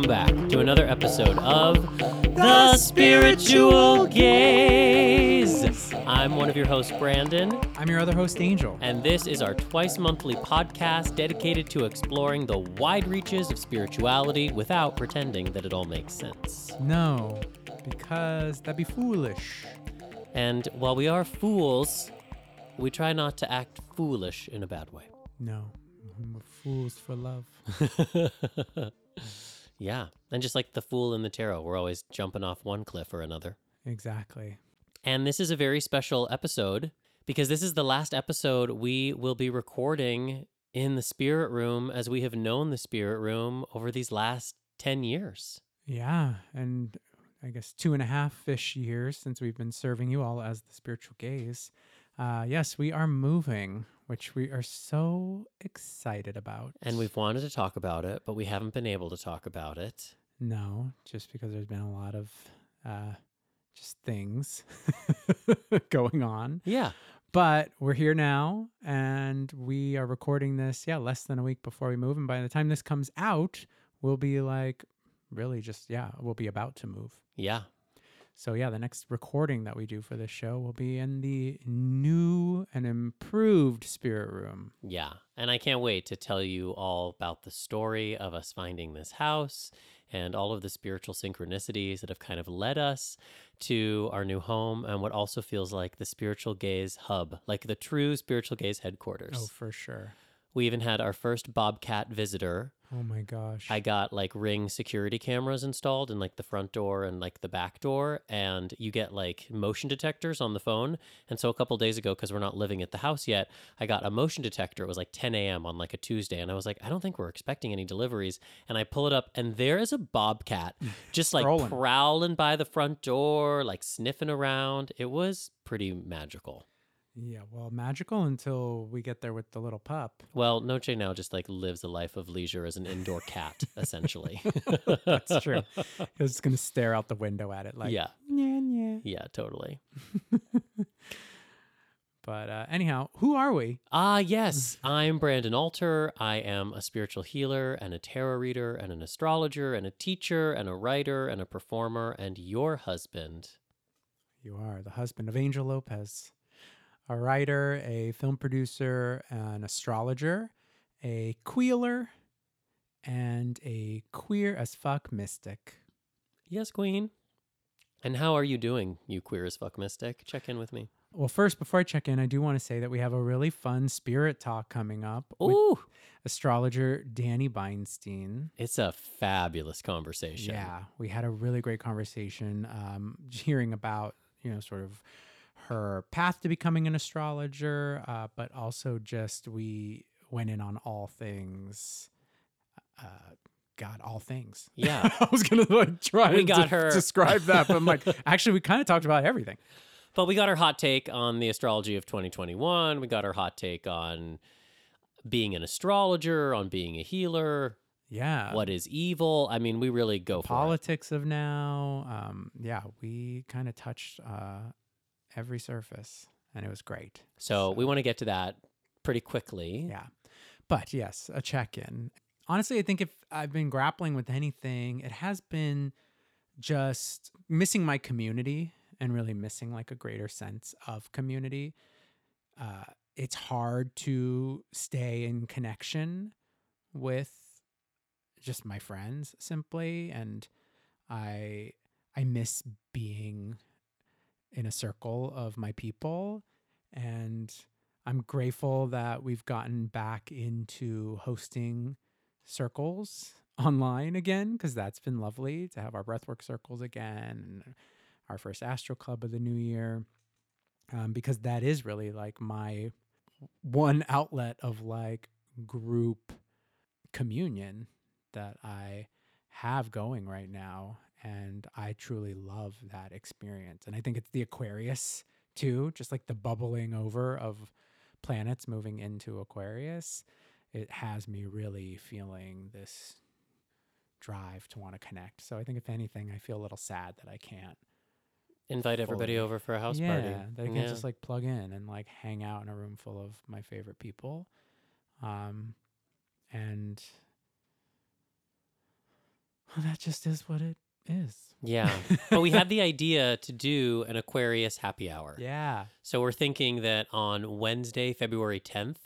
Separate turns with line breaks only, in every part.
welcome back to another episode of The Spiritual Gayz. I'm one of your hosts, Brandon,
I'm your other host, Angel.
and this is our twice monthly podcast dedicated to exploring the wide reaches of spirituality without pretending that it all makes sense.
No, because that'd be foolish.
And while we are fools, we try not to act foolish in a bad way.
No, we're fools for love.
yeah. And just like the fool in the tarot, we're always jumping off one cliff or another.
Exactly.
And this is a very special episode because this is the last episode we will be recording in the spirit room as we have known the spirit room over these last 10 years.
Yeah, and I guess two and a half ish years since we've been serving you all as the Spiritual Gayz. Uh, yes, we are moving, which we are so excited about.
And we've wanted to talk about it, but we haven't been able to talk about it.
No, just because there's been a lot of uh, just things going on.
Yeah.
But we're here now and we are recording this, yeah, less than a week before we move. And by the time this comes out, we'll be like, really just, yeah, we'll be about to move.
Yeah.
So, yeah, the next recording that we do for this show will be in the new and improved spirit room.
Yeah. And I can't wait to tell you all about the story of us finding this house and all of the spiritual synchronicities that have kind of led us to our new home and what also feels like the Spiritual Gayz hub, like the true Spiritual Gayz headquarters.
Oh, for sure.
We even had our first Bobcat visitor.
Oh, my gosh.
I got like ring security cameras installed in like the front door and like the back door, and you get like motion detectors on the phone. And so a couple days ago, because we're not living at the house yet, I got a motion detector. It was like 10 a.m. on like a Tuesday, and I was like, I don't think we're expecting any deliveries. And I pull it up, and there is a bobcat just like prowling by the front door, like sniffing around. It was pretty magical.
Yeah, well, magical until we get there with the little pup.
Well, Noche now just like lives a life of leisure as an indoor cat, essentially.
That's true. He's just going to stare out the window at it like,
yeah,
yeah, yeah.
yeah, totally.
But uh, anyhow, who are we?
Ah, yes, I'm Brandon Alter. I am a spiritual healer and a tarot reader and an astrologer and a teacher and a writer and a performer and your husband.
You are the husband of Angel Lopez, a writer, a film producer, an astrologer, a queeler, and a queer as fuck mystic.
Yes, Queen. And how are you doing, you queer as fuck mystic? Check in with me.
Well, first, before I check in, I do want to say that we have a really fun spirit talk coming up with
Ooh,
astrologer Danny Beinstein.
it's a fabulous conversation.
Yeah, we had a really great conversation um, hearing about, you know, sort of her path to becoming an astrologer, uh, but also just we went in on all things. Uh, God, all things.
Yeah.
I was gonna like try
We got
de-
her-
describe that, but I'm like, actually, we kind of talked about everything.
But we got our hot take on the astrology of 2021. We got our hot take on being an astrologer, on being a healer,
Yeah,
what is evil. I mean, we really go for it.
politics of now. Um, yeah, we kind of touched uh, every surface, and it was great.
So we want to get to that pretty quickly.
Yeah. But yes, a check in. Honestly, I think if I've been grappling with anything, it has been just missing my community and really missing like a greater sense of community. Uh, it's hard to stay in connection with just my friends simply and I I miss being in a circle of my people and I'm grateful that we've gotten back into hosting circles online again because that's been lovely to have our breathwork circles again and our first astro club of the new year um, because that is really like my one outlet of like group communion that I have going right now and I truly love that experience and I think it's the Aquarius too just like the bubbling over of planets moving into Aquarius it has me really feeling this drive to want to connect so I think if anything I feel a little sad that I can't
Invite everybody over for a house
yeah,
party.
that I can
Yeah.
just like plug in and like hang out in a room full of my favorite people. Um, and Well, that just is what it is.
Yeah. but we had the idea to do an Aquarius happy hour.
Yeah.
So we're thinking that on Wednesday, February 10th,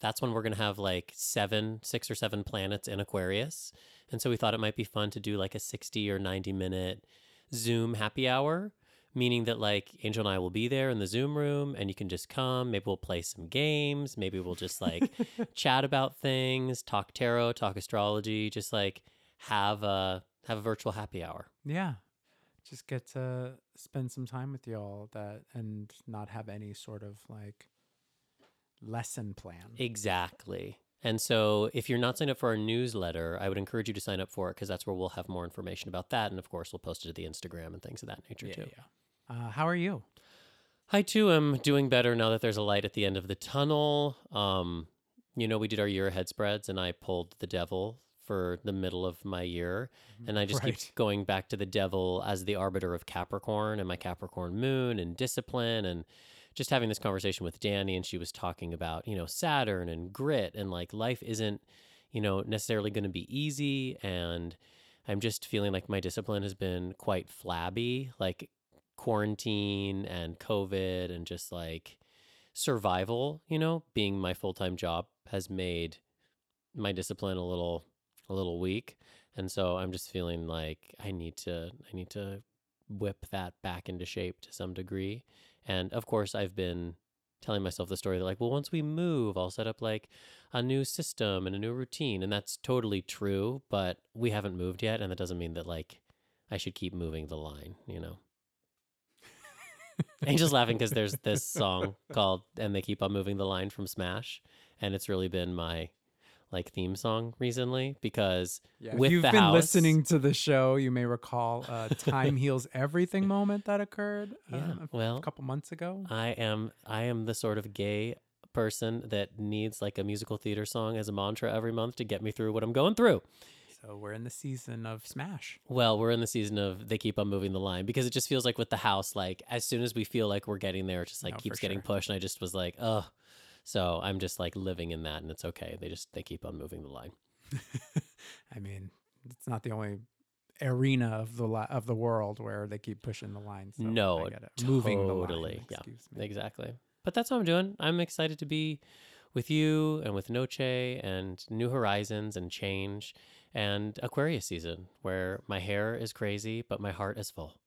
that's when we're going to have like seven, six or seven planets in Aquarius. And so we thought it might be fun to do like a 60 or 90 minute Zoom happy hour, meaning that like Angel and I will be there in the Zoom room and you can just come. Maybe we'll play some games. Maybe we'll just like chat about things, talk tarot, talk astrology, just like have a have a virtual happy hour.
Yeah. Just get to spend some time with y'all that and not have any sort of like lesson plan.
Exactly. And so, if you're not signed up for our newsletter, I would encourage you to sign up for it because that's where we'll have more information about that. And of course, we'll post it to the Instagram and things of that nature
yeah,
too.
yeah. Uh, how are you?
I too am doing better now that there's a light at the end of the tunnel. Um, you know, we did our year ahead spreads, and I pulled the devil for the middle of my year, mm-hmm. and I just
Right.
keep going back to the devil as the arbiter of Capricorn and my Capricorn moon and discipline and just having this conversation with Danny, and she was talking about you know Saturn and grit and like life isn't you know necessarily going to be easy, and I'm just feeling like my discipline has been quite flabby, like quarantine and COVID and just like survival, you know, being my full time job has made my discipline a little a little weak. And so I'm just feeling like I need to I need to whip that back into shape to some degree. And of course I've been telling myself the story that like, well, once we move, I'll set up like a new system and a new routine. And that's totally true, but we haven't moved yet, and that doesn't mean that like I should keep moving the line, you know. Angel's laughing because there's this song called "And They Keep on Moving the Line" from Smash, and it's really been my like theme song recently because
Yeah,
with
if you've
the
been
house-
listening to the show, you may recall a time heals everything moment that occurred
Yeah,
um, a
well,
couple months ago.
I am I am the sort of gay person that needs like a musical theater song as a mantra every month to get me through what I'm going through.
So we're in the season of Smash.
Well, we're in the season of they keep on moving the line because it just feels like with the house, like as soon as we feel like we're getting there, it just like
No, for
keeps getting
sure.
pushed. And I just was like, oh. So I'm just like living in that and it's okay. They just they keep on moving the line.
I mean, it's not the only arena of the li- of the world where they keep pushing the line. So
no,
I get it. moving the line.
Yeah,
me.
exactly. But that's what I'm doing. I'm excited to be with you and with Noche and New Horizons and change and Aquarius season where my hair is crazy, but my heart is full.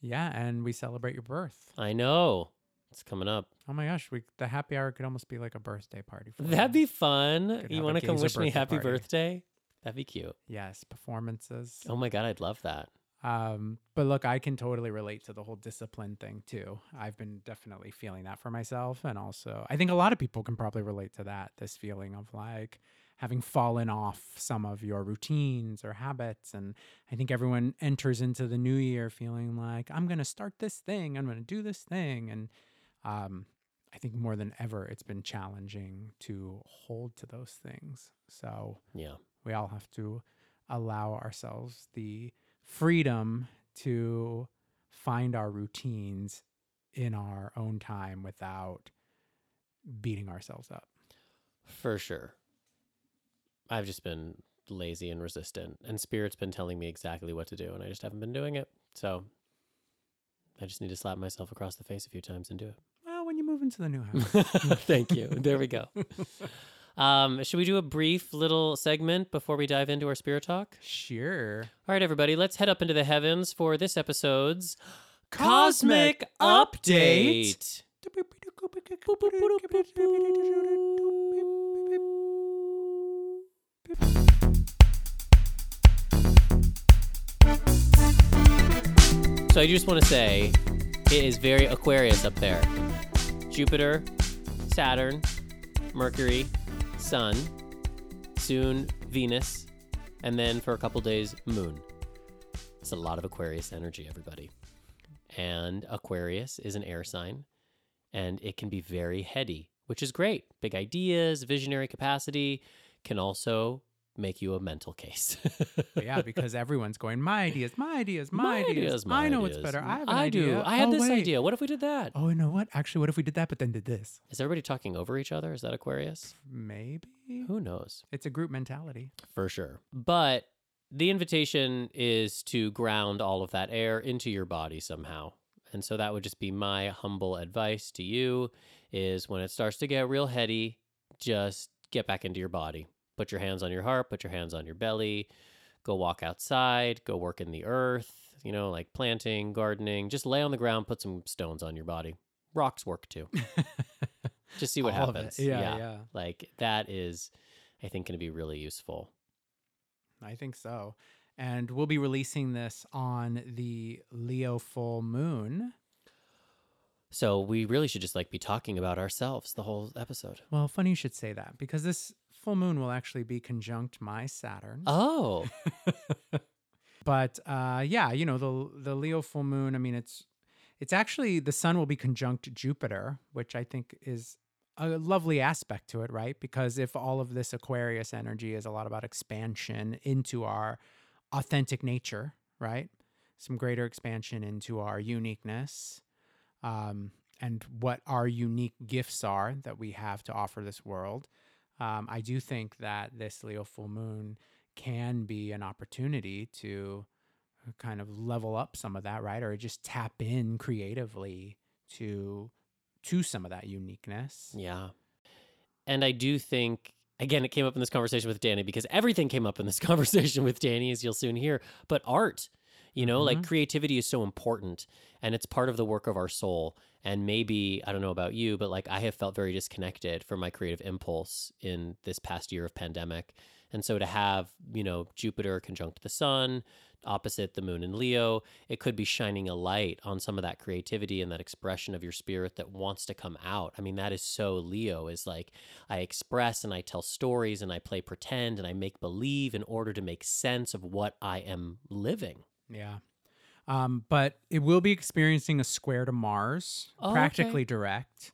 Yeah, and we celebrate your birth.
I know. It's coming up.
Oh my gosh, we the happy hour could almost be like a birthday party. For
That'd be fun.
Could
You
have a
want to come
gazer
wish me
birthday
happy
party.
birthday? That'd be cute.
yes, performances.
Oh my god, I'd love that.
Um, but look, I can totally relate to the whole discipline thing too. I've been definitely feeling that for myself. And also, I think a lot of people can probably relate to that this feeling of like having fallen off some of your routines or habits. And I think everyone enters into the new year feeling like, I'm going to start this thing, I'm going to do this thing. And um, I think more than ever, it's been challenging to hold to those things. So,
Yeah.
we all have to allow ourselves the freedom to find our routines in our own time without beating ourselves up.
For sure. I've just been lazy and resistant, and Spirit's been telling me exactly what to do, and I just haven't been doing it. So I just need to slap myself across the face a few times and do
you move into the new house.
Thank you. There we go. Um, should we do a brief little segment before we dive into our spirit talk?
sure.
All right, everybody, let's head up into the heavens for this episode's
Cosmic
Update. So I just want to say it is very Aquarius up there. Jupiter, Saturn, Mercury, Sun, soon Venus, and then for a couple days, Moon. It's a lot of Aquarius energy, everybody. And Aquarius is an air sign, and it can be very heady, which is great. Big ideas, visionary capacity can also make you a mental case.
Yeah, because everyone's going, my ideas, my ideas, my, ideas.
my
I know it's
ideas.
better. I have an
I
idea.
do. I had
Oh,
this
wait.
idea. What if we did that?
Oh, you know what? Actually, what if we did that, but then did this?
Is everybody talking over each other? Is that Aquarius?
Maybe.
Who knows?
It's a group mentality.
For sure. But the invitation is to ground all of that air into your body somehow. And so that would just be my humble advice to you is when it starts to get real heady, just get back into your body. Put your hands on your heart, put your hands on your belly, go walk outside, go work in the earth, you know, like planting, gardening. Just lay on the ground, put some stones on your body. Rocks work too. just see what
All
happens.
Yeah, yeah.
Like that is, I think, going to be really useful.
I think so. And we'll be releasing this on the Leo full moon.
So we really should just like be talking about ourselves the whole episode.
Well, funny you should say that because this full moon will actually be conjunct my Saturn.
Oh,
but uh, yeah, you know the the Leo full moon. I mean, it's it's actually the sun will be conjunct Jupiter, which I think is a lovely aspect to it, right? Because if all of this Aquarius energy is a lot about expansion into our authentic nature, right? Some greater expansion into our uniqueness, um, and what our unique gifts are that we have to offer this world. Um, I do think that this Leo full moon can be an opportunity to kind of level up some of that, right? Or just tap in creatively to to some of that uniqueness.
yeah. And I do think again it came up in this conversation with Danny because everything came up in this conversation with Danny as you'll soon hear, but art you know, like
Mhm.
creativity is so important and it's part of the work of our soul. And maybe, I don't know about you, but like I have felt very disconnected from my creative impulse in this past year of pandemic. And so to have, you know, Jupiter conjunct the sun, opposite the moon in Leo, it could be shining a light on some of that creativity and that expression of your spirit that wants to come out. I mean, that is so Leo is like I express and I tell stories and I play pretend and I make believe in order to make sense of what I am living.
Yeah. Um, but it will be experiencing a square to Mars,
Oh, okay.
practically direct.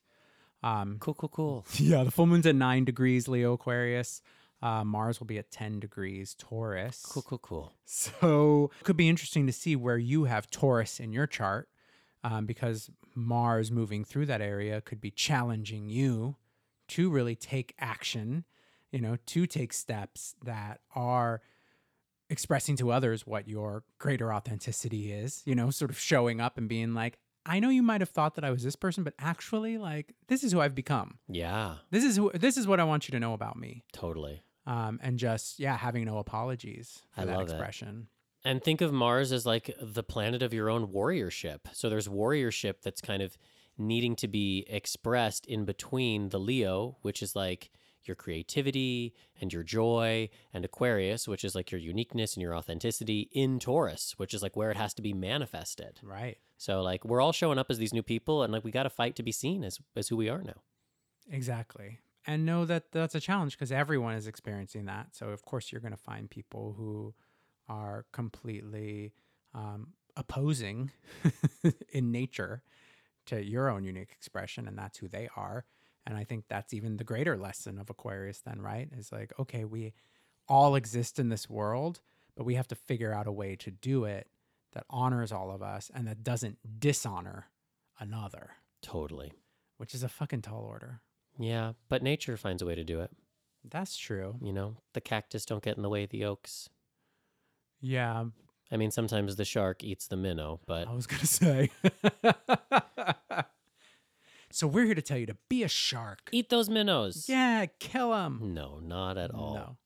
Um,
Cool, cool, cool.
yeah, the full moon's at nine degrees Leo Aquarius. Uh, Mars will be at 10 degrees Taurus.
Cool, cool, cool.
So it could be interesting to see where you have Taurus in your chart um, because Mars moving through that area could be challenging you to really take action, you know, to take steps that are expressing to others what your greater authenticity is, you know, sort of showing up and being like, I know you might have thought that I was this person, but actually, like, this is who I've become.
Yeah,
This is who, this is what I want you to know about me.
totally.
Um, and just, yeah, having no apologies for
I
that
love it.
expression.
And think of Mars as like the planet of your own warriorship. So there's warriorship that's kind of needing to be expressed in between the Leo, which is like your creativity and your joy, and Aquarius, which is like your uniqueness and your authenticity, in Taurus, which is like where it has to be manifested.
Right.
So like we're all showing up as these new people, and like we got to fight to be seen as as who we are now.
Exactly. And know that that's a challenge because everyone is experiencing that. So, of course, you're going to find people who are completely um, opposing in nature to your own unique expression, and that's who they are. And I think that's even the greater lesson of Aquarius, then, right? Is like, okay, we all exist in this world, but we have to figure out a way to do it that honors all of us and that doesn't dishonor another,
Totally.
which is a fucking tall order.
Yeah, but nature finds a way to do it.
That's true.
You know, the cactus don't get in the way of the oaks.
Yeah,
I mean, sometimes the shark eats the minnow, but
I was gonna say. so we're here to tell you to be a shark.
eat those minnows.
Yeah, kill them.
No, not at all.
No.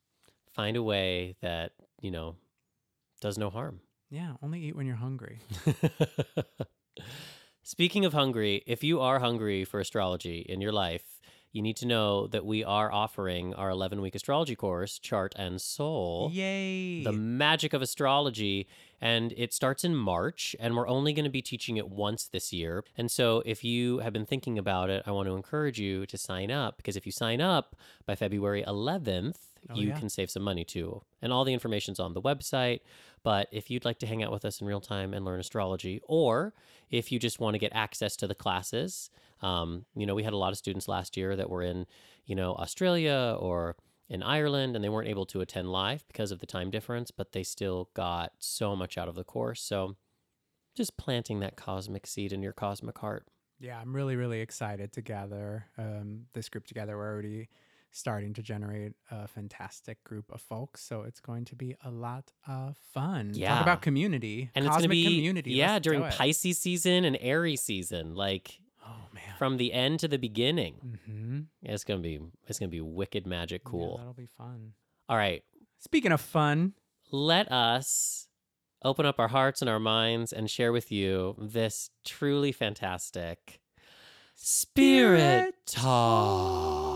Find a way that, you know, does no harm.
Yeah, only eat when you're hungry.
Speaking of hungry, if you are hungry for astrology in your life, you need to know that we are offering our 11 week astrology course, Chart and Soul.
Yay!
the magic of astrology and it starts in march and we're only going to be teaching it once this year and so if you have been thinking about it i want to encourage you to sign up because if you sign up by february 11th
Oh,
you
yeah.
can save some money too and all the information's on the website but if you'd like to hang out with us in real time and learn astrology or if you just want to get access to the classes um, you know we had a lot of students last year that were in you know australia or in Ireland and they weren't able to attend live because of the time difference, but they still got so much out of the course. So just planting that cosmic seed in your cosmic heart.
yeah, I'm really, really excited to gather um, this group together. We're already starting to generate a fantastic group of folks. So it's going to be a lot of fun.
Yeah.
Talk about community.
and
Cosmic
it's gonna be
community.
yeah
Let's
during. Pisces season and Aries season, like
Oh man.
from the end to the beginning.
mm-hmm.
Yeah, it's gonna be it's gonna be wicked magic cool.
that'll be fun.
All right,
Speaking of fun,
let us open up our hearts and our minds and share with you this truly fantastic spirit talk.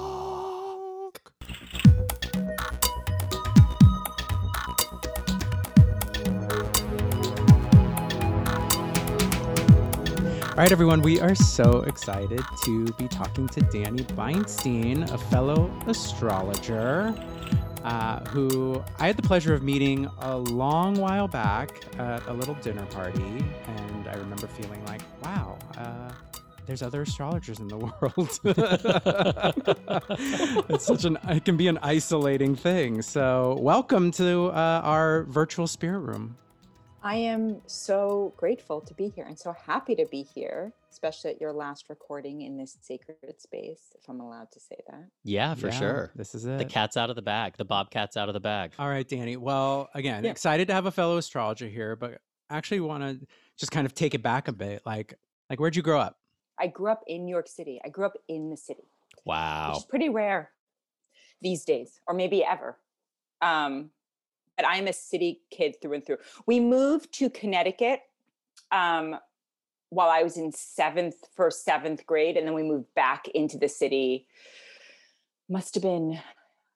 All right, everyone, we are so excited to be talking to Danny Beinstein, a fellow astrologer uh, who I had the pleasure of meeting a long while back at a little dinner party. And I remember feeling like, wow, uh, there's other astrologers in the world. it's such an, it can be an isolating thing. So, welcome to uh, our virtual spirit room.
I am so grateful to be here and so happy to be here, especially at your last recording in this sacred space, if I'm allowed to say that.
Yeah, for
Yeah,
sure.
This is it.
The cat's out of the bag. The bobcat's out of the bag.
All right, Danny. Well, again,
Yeah.
excited to have a fellow astrologer here, but actually want to just kind of take it back a bit. Like, like where'd you grow up?
I grew up in New York City. I grew up in the city,
Wow.
which is pretty rare these days, or maybe ever. Um, but I'm a city kid through and through. We moved to Connecticut um, while I was in seventh for seventh grade, and then we moved back into the city. Must have been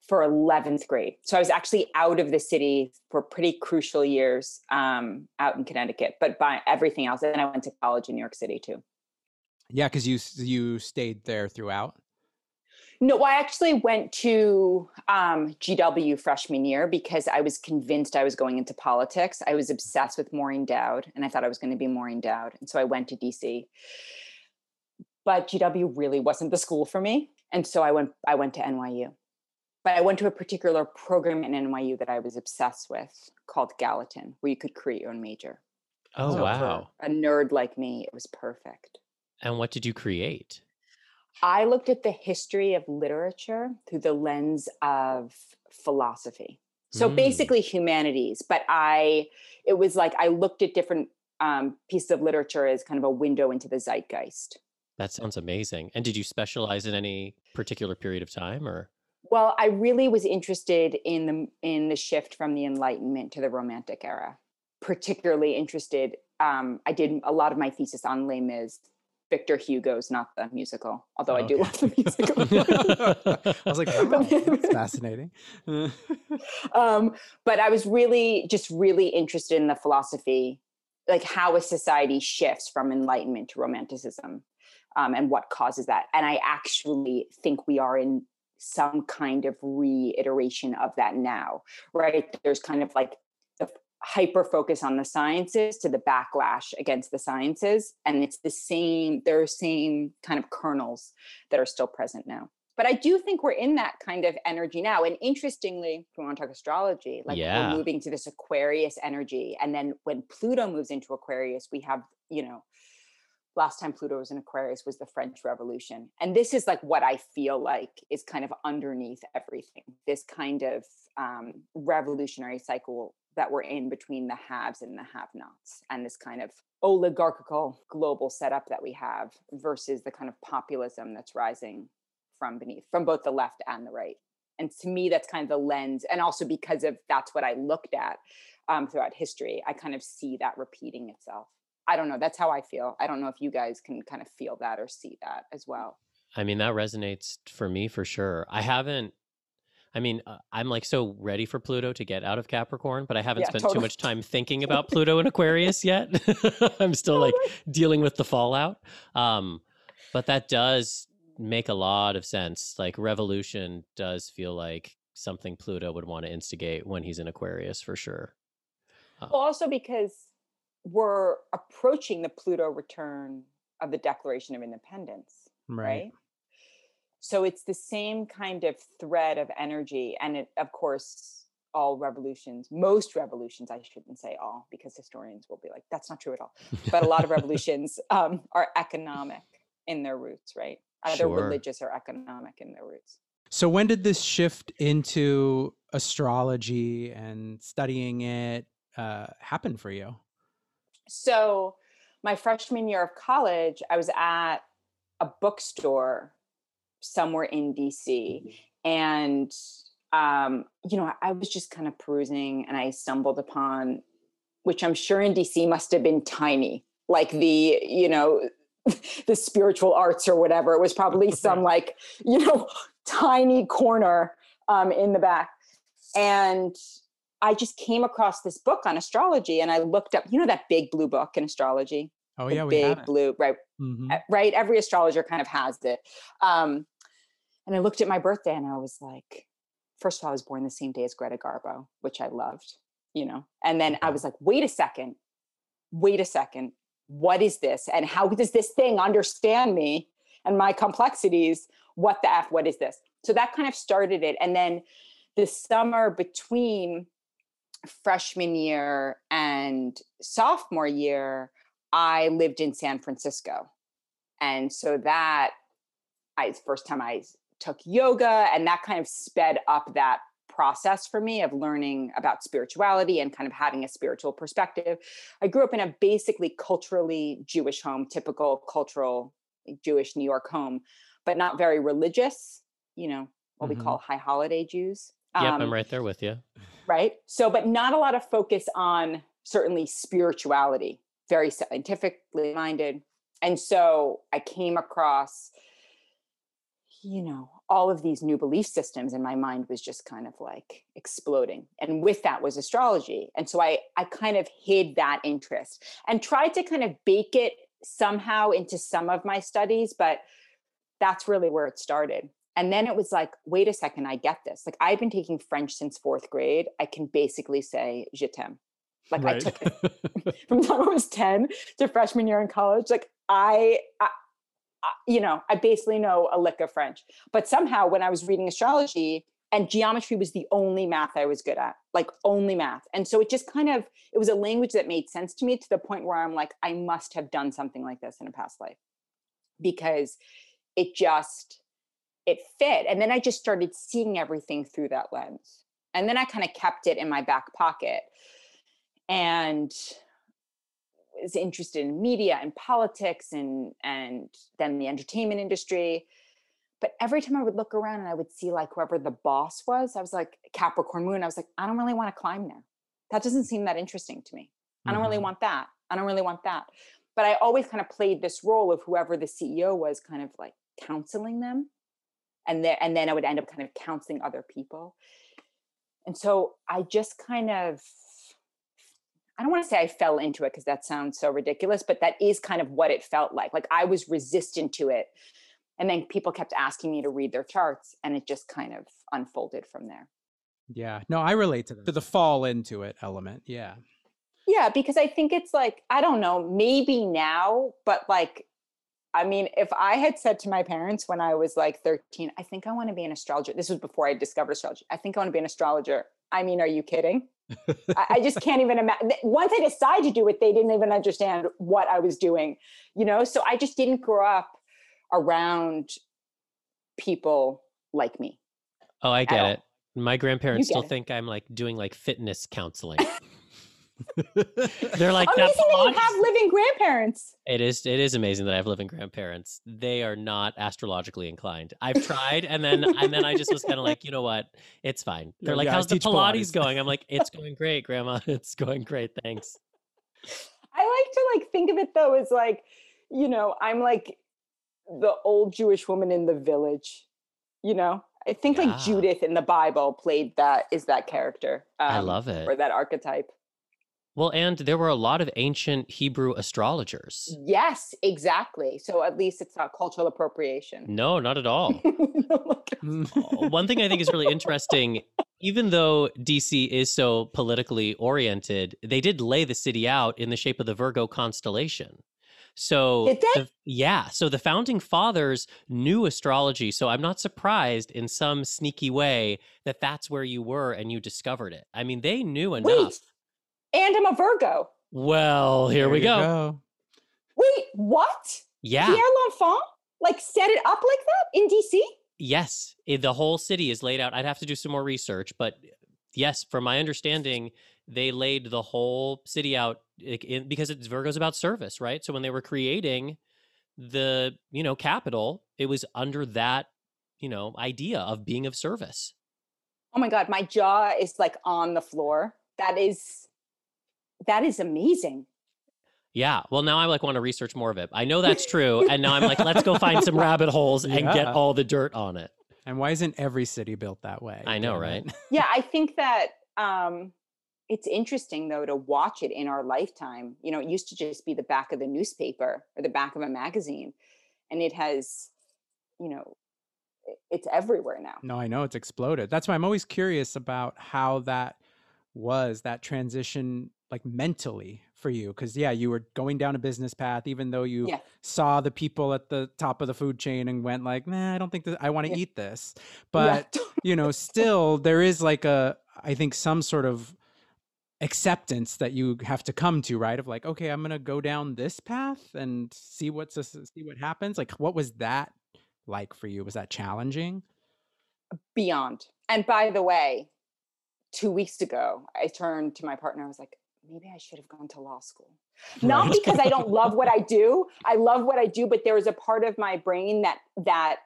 for 11th grade. So I was actually out of the city for pretty crucial years um, out in Connecticut, but by everything else. And I went to college in New York City too.
Yeah, because you you stayed there throughout.
No, I actually went to um, GW freshman year because I was convinced I was going into politics. I was obsessed with Maureen Dowd and I thought I was going to be Maureen Dowd. And so I went to DC. But GW really wasn't the school for me. And so I went I went to NYU. But I went to a particular program in NYU that I was obsessed with called Gallatin, where you could create your own major.
Oh,
So
wow.
A nerd like me, it was perfect.
And what did you create?
I looked at the history of literature through the lens of philosophy. So
Mm.
basically humanities, but I it was like I looked at different um, pieces of literature as kind of a window into the zeitgeist.
That sounds amazing. And did you specialize in any particular period of time or?
Well, I really was interested in the in the shift from the Enlightenment to the Romantic era. Particularly interested. Um, I did a lot of my thesis on Les Mis, Victor Hugo's, not the musical, although I do
Okay.
love the musical.
I was like, wow, that's fascinating.
um, but I was really just really interested in the philosophy, like how a society shifts from enlightenment to romanticism, um, and what causes that. And I actually think we are in some kind of reiteration of that now, right? There's kind of like hyper focus on the sciences to the backlash against the sciences, and it's the same. There are same kind of kernels that are still present now but I do think we're in that kind of energy now. And interestingly, if we want to talk astrology, like
Yeah.
we're moving to this Aquarius energy. And then when Pluto moves into Aquarius, we have, you know, last time Pluto was in Aquarius was the French Revolution. And this is like what I feel like is kind of underneath everything. This kind of um, revolutionary cycle that we're in between the haves and the have nots, and this kind of oligarchical global setup that we have versus the kind of populism that's rising from beneath, from both the left and the right. And to me, that's kind of the lens. And also because of that's what I looked at um, throughout history, I kind of see that repeating itself. I don't know. That's how I feel. I don't know if you guys can kind of feel that or see that as well.
I mean, that resonates for me for sure. I haven't, I mean, uh, I'm like so ready for Pluto to get out of Capricorn, but I haven't
Yeah,
spent too much time thinking about Pluto in Aquarius yet. I'm still like dealing with the fallout. Um, but that does make a lot of sense. Like revolution does feel like something Pluto would want to instigate when he's in Aquarius for sure.
Well, also because we're approaching the Pluto return of the Declaration of Independence,
right.
right? So it's the same kind of thread of energy. And it, of course, all revolutions, most revolutions, I shouldn't say all, because historians will be like, that's not true at all. But a lot of revolutions um, are economic in their roots, right? Either
Sure.
religious or economic in their roots.
So when did this shift into astrology and studying it uh, happen for you?
So my freshman year of college, I was at a bookstore somewhere in DC, and um, you know, I was just kind of perusing, and I stumbled upon, which I'm sure in DC must have been tiny, like the you know the spiritual arts or whatever. It was probably some like, you know, tiny corner um, in the back. And I just came across this book on astrology and I looked up, you know, that big blue book in astrology.
Oh,
the
yeah, we
big blue, right?
Mhm.
Uh, Right. Every astrologer kind of has it. Um, and I looked at my birthday and I was like, first of all, I was born the same day as Greta Garbo, which I loved, you know. And then I was like, wait a second, wait a second. What is this? And how does this thing understand me and my complexities? What the F? What is this? So that kind of started it. And then the summer between freshman year and sophomore year, I lived in San Francisco. And so that I first time I took yoga and that kind of sped up that process for me of learning about spirituality and kind of having a spiritual perspective. I grew up in a basically culturally Jewish home, typical cultural Jewish New York home, but not very religious, you know, what
Mhm.
we call high holiday Jews.
Yep,
Um,
I'm right there with you.
right? So, but not a lot of focus on certainly spirituality, very scientifically minded. And so I came across, you know, all of these new belief systems, and my mind was just kind of like exploding. And with that was astrology. And so I, I kind of hid that interest and tried to kind of bake it somehow into some of my studies, but that's really where it started. And then it was like, wait a second, I get this. Like I've been taking French since fourth grade. I can basically say je t'aime. Like I took it from the time I was 10 to freshman year in college. Like I, I, you know, I basically know a lick of French. But somehow when I was reading astrology and geometry was the only math I was good at, like only math. And so it just kind of, it was a language that made sense to me to the point where I'm like, I must have done something like this in a past life because it just, it fit. And then I just started seeing everything through that lens. And then I kind of kept it in my back pocket and was interested in media and politics and and then the entertainment industry. But every time I would look around and I would see like whoever the boss was, I was like Capricorn moon. I was like, I don't really want to climb there. That doesn't seem that interesting to me. I don't really
Mhm.
want that. I don't really want that. But I always kind of played this role of whoever the CEO was, kind of like counseling them and then and then I would end up kind of counseling other people. And so I just kind of I don't want to say I fell into it because that sounds so ridiculous, but that is kind of what it felt like. Like I was resistant to it. And then people kept asking me to read their charts and it just kind of unfolded from there.
Yeah. No, I relate to that. To the fall into it element. Yeah.
Yeah, because I think it's like, I don't know, maybe now, but like, I mean, if I had said to my parents when I was like 13, I think I want to be an astrologer. This was before I discovered astrology. I think I want to be an astrologer. I mean, are you kidding? I, I just can't even imagine. Once I decided to do it, they didn't even understand what I was doing, you know? So I just didn't grow up around people like me.
Oh, I get it. My grandparents still
it.
think I'm like doing like fitness counseling. They're like that.
Amazing that you have living grandparents.
It is it is amazing that I have living grandparents. They are not astrologically inclined. I've tried and then and then I just was kind of like, you know what? It's fine. They're
Yeah,
like,
yeah,
how's the
teach
Pilates,
Pilates."
going? I'm like, it's going great, grandma. It's going great. Thanks.
I like to like think of it though as like, you know, I'm like the old Jewish woman in the village. You know, I think
Yeah.
like Judith in the Bible played that is that character.
I
um,
love it.
or that archetype.
Well, and there were a lot of ancient Hebrew astrologers.
Yes, exactly. So at least it's not cultural appropriation.
No, not at all. Uh, One thing I think is really interesting, even though DC is so politically oriented, they did lay the city out in the shape of the Virgo constellation. So,
Did they?
the- yeah. So the founding fathers knew astrology. So I'm not surprised in some sneaky way that that's where you were and you discovered it. I mean, they knew enough.
Wait, and I'm a Virgo.
Well, here
There
we
you
go.
Wait, what?
Yeah.
Pierre L'Enfant like set it up like that in DC?
Yes, eh, the whole city is laid out. I'd have to do some more research, but eh, yes, from my understanding, they laid the whole city out in, because it's Virgo's about service, right? So when they were creating the you know capital, it was under that you know idea of being of service.
Oh my god, my jaw is like on the floor. That is that is amazing.
Yeah. Well, now I like want to research more of it. I know that's true, and now I'm like, let's go find some rabbit holes and
Yeah.
get all the dirt on it.
And why isn't every city built that way?
I know, right?
it.
Yeah, I think that um it's interesting though to watch it in our lifetime. You know, it used to just be the back of the newspaper or the back of a magazine, and it has, you know, it's everywhere now.
No, I know it's exploded. That's why I'm always curious about how that was that transition like mentally for you because yeah you were going down a business path even though you
Yeah.
saw the people at the top of the food chain and went like nah i don't think that i want to
Yeah.
eat this
Yeah.
but you know still there is like a i think some sort of acceptance that you have to come to right of like okay i'm gonna go down this path and see what's this, see what happens like what was that like for you was that challenging
beyond. And by the way, two weeks ago, I turned to my partner. I was like, maybe I should have gone to law school. Not because I don't love what I do. I love what I do, but there is a part of my brain that that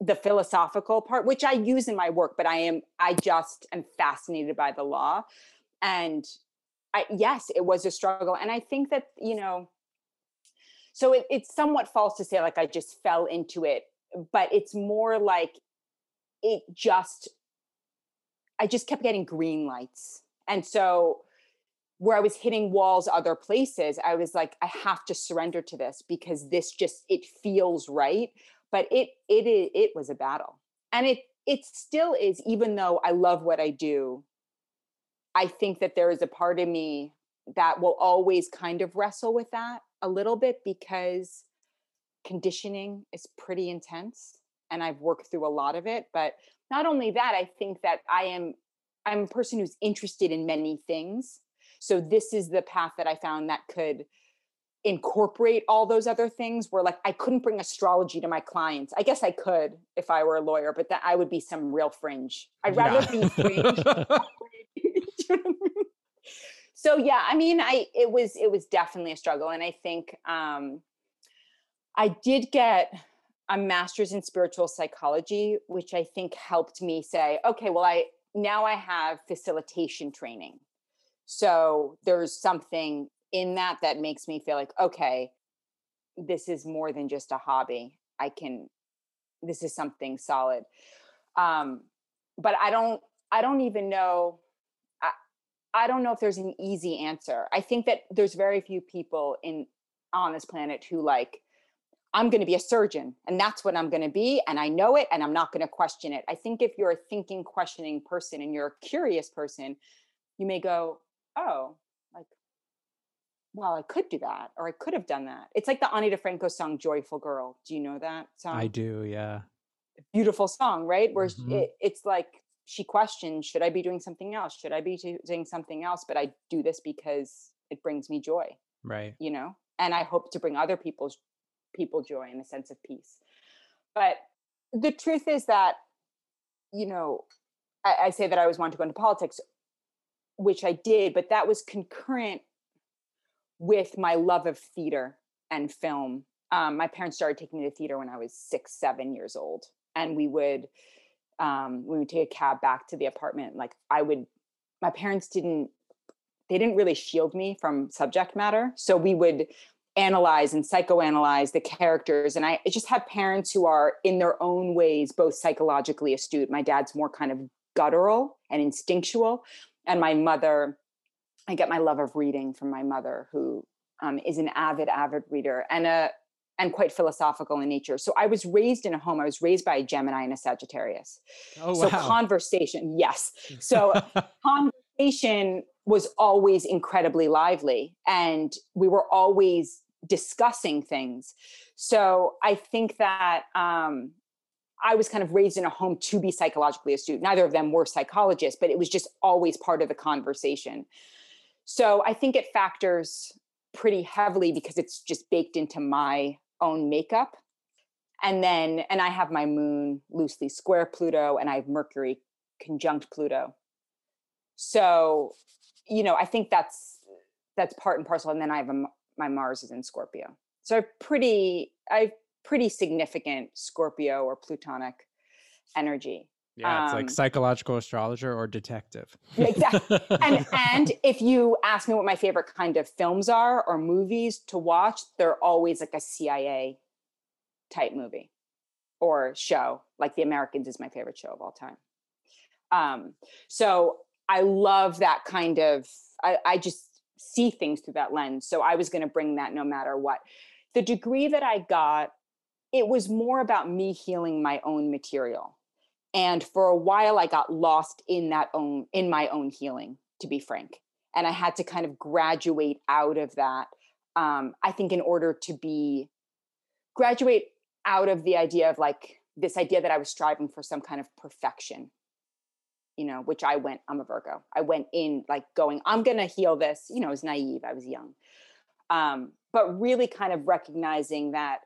the philosophical part, which I use in my work, but I am I just am fascinated by the law. And I yes, it was a struggle. And I think that, you know, so it, it's somewhat false to say like I just fell into it, but it's more like it just I just kept getting green lights. And so where I was hitting walls other places, I was like, I have to surrender to this because this just it feels right. But it it i- it was a battle. And it it still is, even though I love what I do, I think that there is a part of me that will always kind of wrestle with that a little bit because conditioning is pretty intense and I've worked through a lot of it. But not only that, I think that I am I'm a person who's interested in many things. So this is the path that I found that could incorporate all those other things where like I couldn't bring astrology to my clients. I guess I could if I were a lawyer, but that I would be some real fringe. I'd rather be fringe. Do you know what I mean? so yeah, I mean, I it was it was definitely a struggle, and I think um, I did get a master's in spiritual psychology, which I think helped me say, okay, well, I now I have facilitation training, so there's something in that that makes me feel like, okay, this is more than just a hobby. I can, this is something solid. Um, but I don't, I don't even know. I, I don't know if there's an easy answer. I think that there's very few people in on this planet who like, I'm going to be a surgeon and that's what I'm going to be. And I know it and I'm not going to question it. I think if you're a thinking, questioning person and you're a curious person, you may go, oh, like, well, I could do that or I could have done that. It's like the Ani DiFranco song, Joyful Girl. Do you know that song?
I do, yeah.
beautiful song, right? Where
Mhm.
it, it's like she questions, should I be doing something else? Should I be doing something else? But I do this because it brings me joy,
Right.
you know, and I hope to bring other people's people joy and a sense of peace. But the truth is that, you know, I, I say that I always wanted to go into politics, which I did, but that was concurrent with my love of theater and film. Um, my parents started taking me to theater when I was six, seven years old, and we would um, we would take a cab back to the apartment. Like I would, my parents didn't they didn't really shield me from subject matter, so we would analyze and psychoanalyze the characters. And I just have parents who are in their own ways both psychologically astute. My dad's more kind of guttural and instinctual, and my mother I get my love of reading from my mother, who um, is an avid, avid reader and a and quite philosophical in nature. So I was raised in a home. I was raised by a Gemini and a Sagittarius.
Oh
so
wow.
conversation, yes. So conversation was always incredibly lively, and we were always discussing things. So I think that um, I was kind of raised in a home to be psychologically astute. Neither of them were psychologists, but it was just always part of the conversation. So I think it factors pretty heavily because it's just baked into my own makeup. and then and i have my moon loosely square pluto and i have mercury conjunct pluto so you know i think that's that's part and parcel and then i have a, my mars is in scorpio so I pretty i pretty significant scorpio or plutonic energy
yeah it's
Um,
like psychological astrologer or detective.
Exactly and and if you ask me what my favorite kind of films are or movies to watch they're always like a cia type movie or show like the americans is my favorite show of all time. Um so i love that kind of i, I just see things through that lens so i was going to bring that no matter what. The degree that i got it was more about me healing my own material. And for a while i got lost in that own in my own healing to be frank. And i had to kind of graduate out of that um, i think in order to be graduate out of the idea of like this idea that i was striving for some kind of perfection you know which i went i'm a virgo. I went in like going i'm gonna heal this you know i was naive i was young. Um, but really kind of recognizing that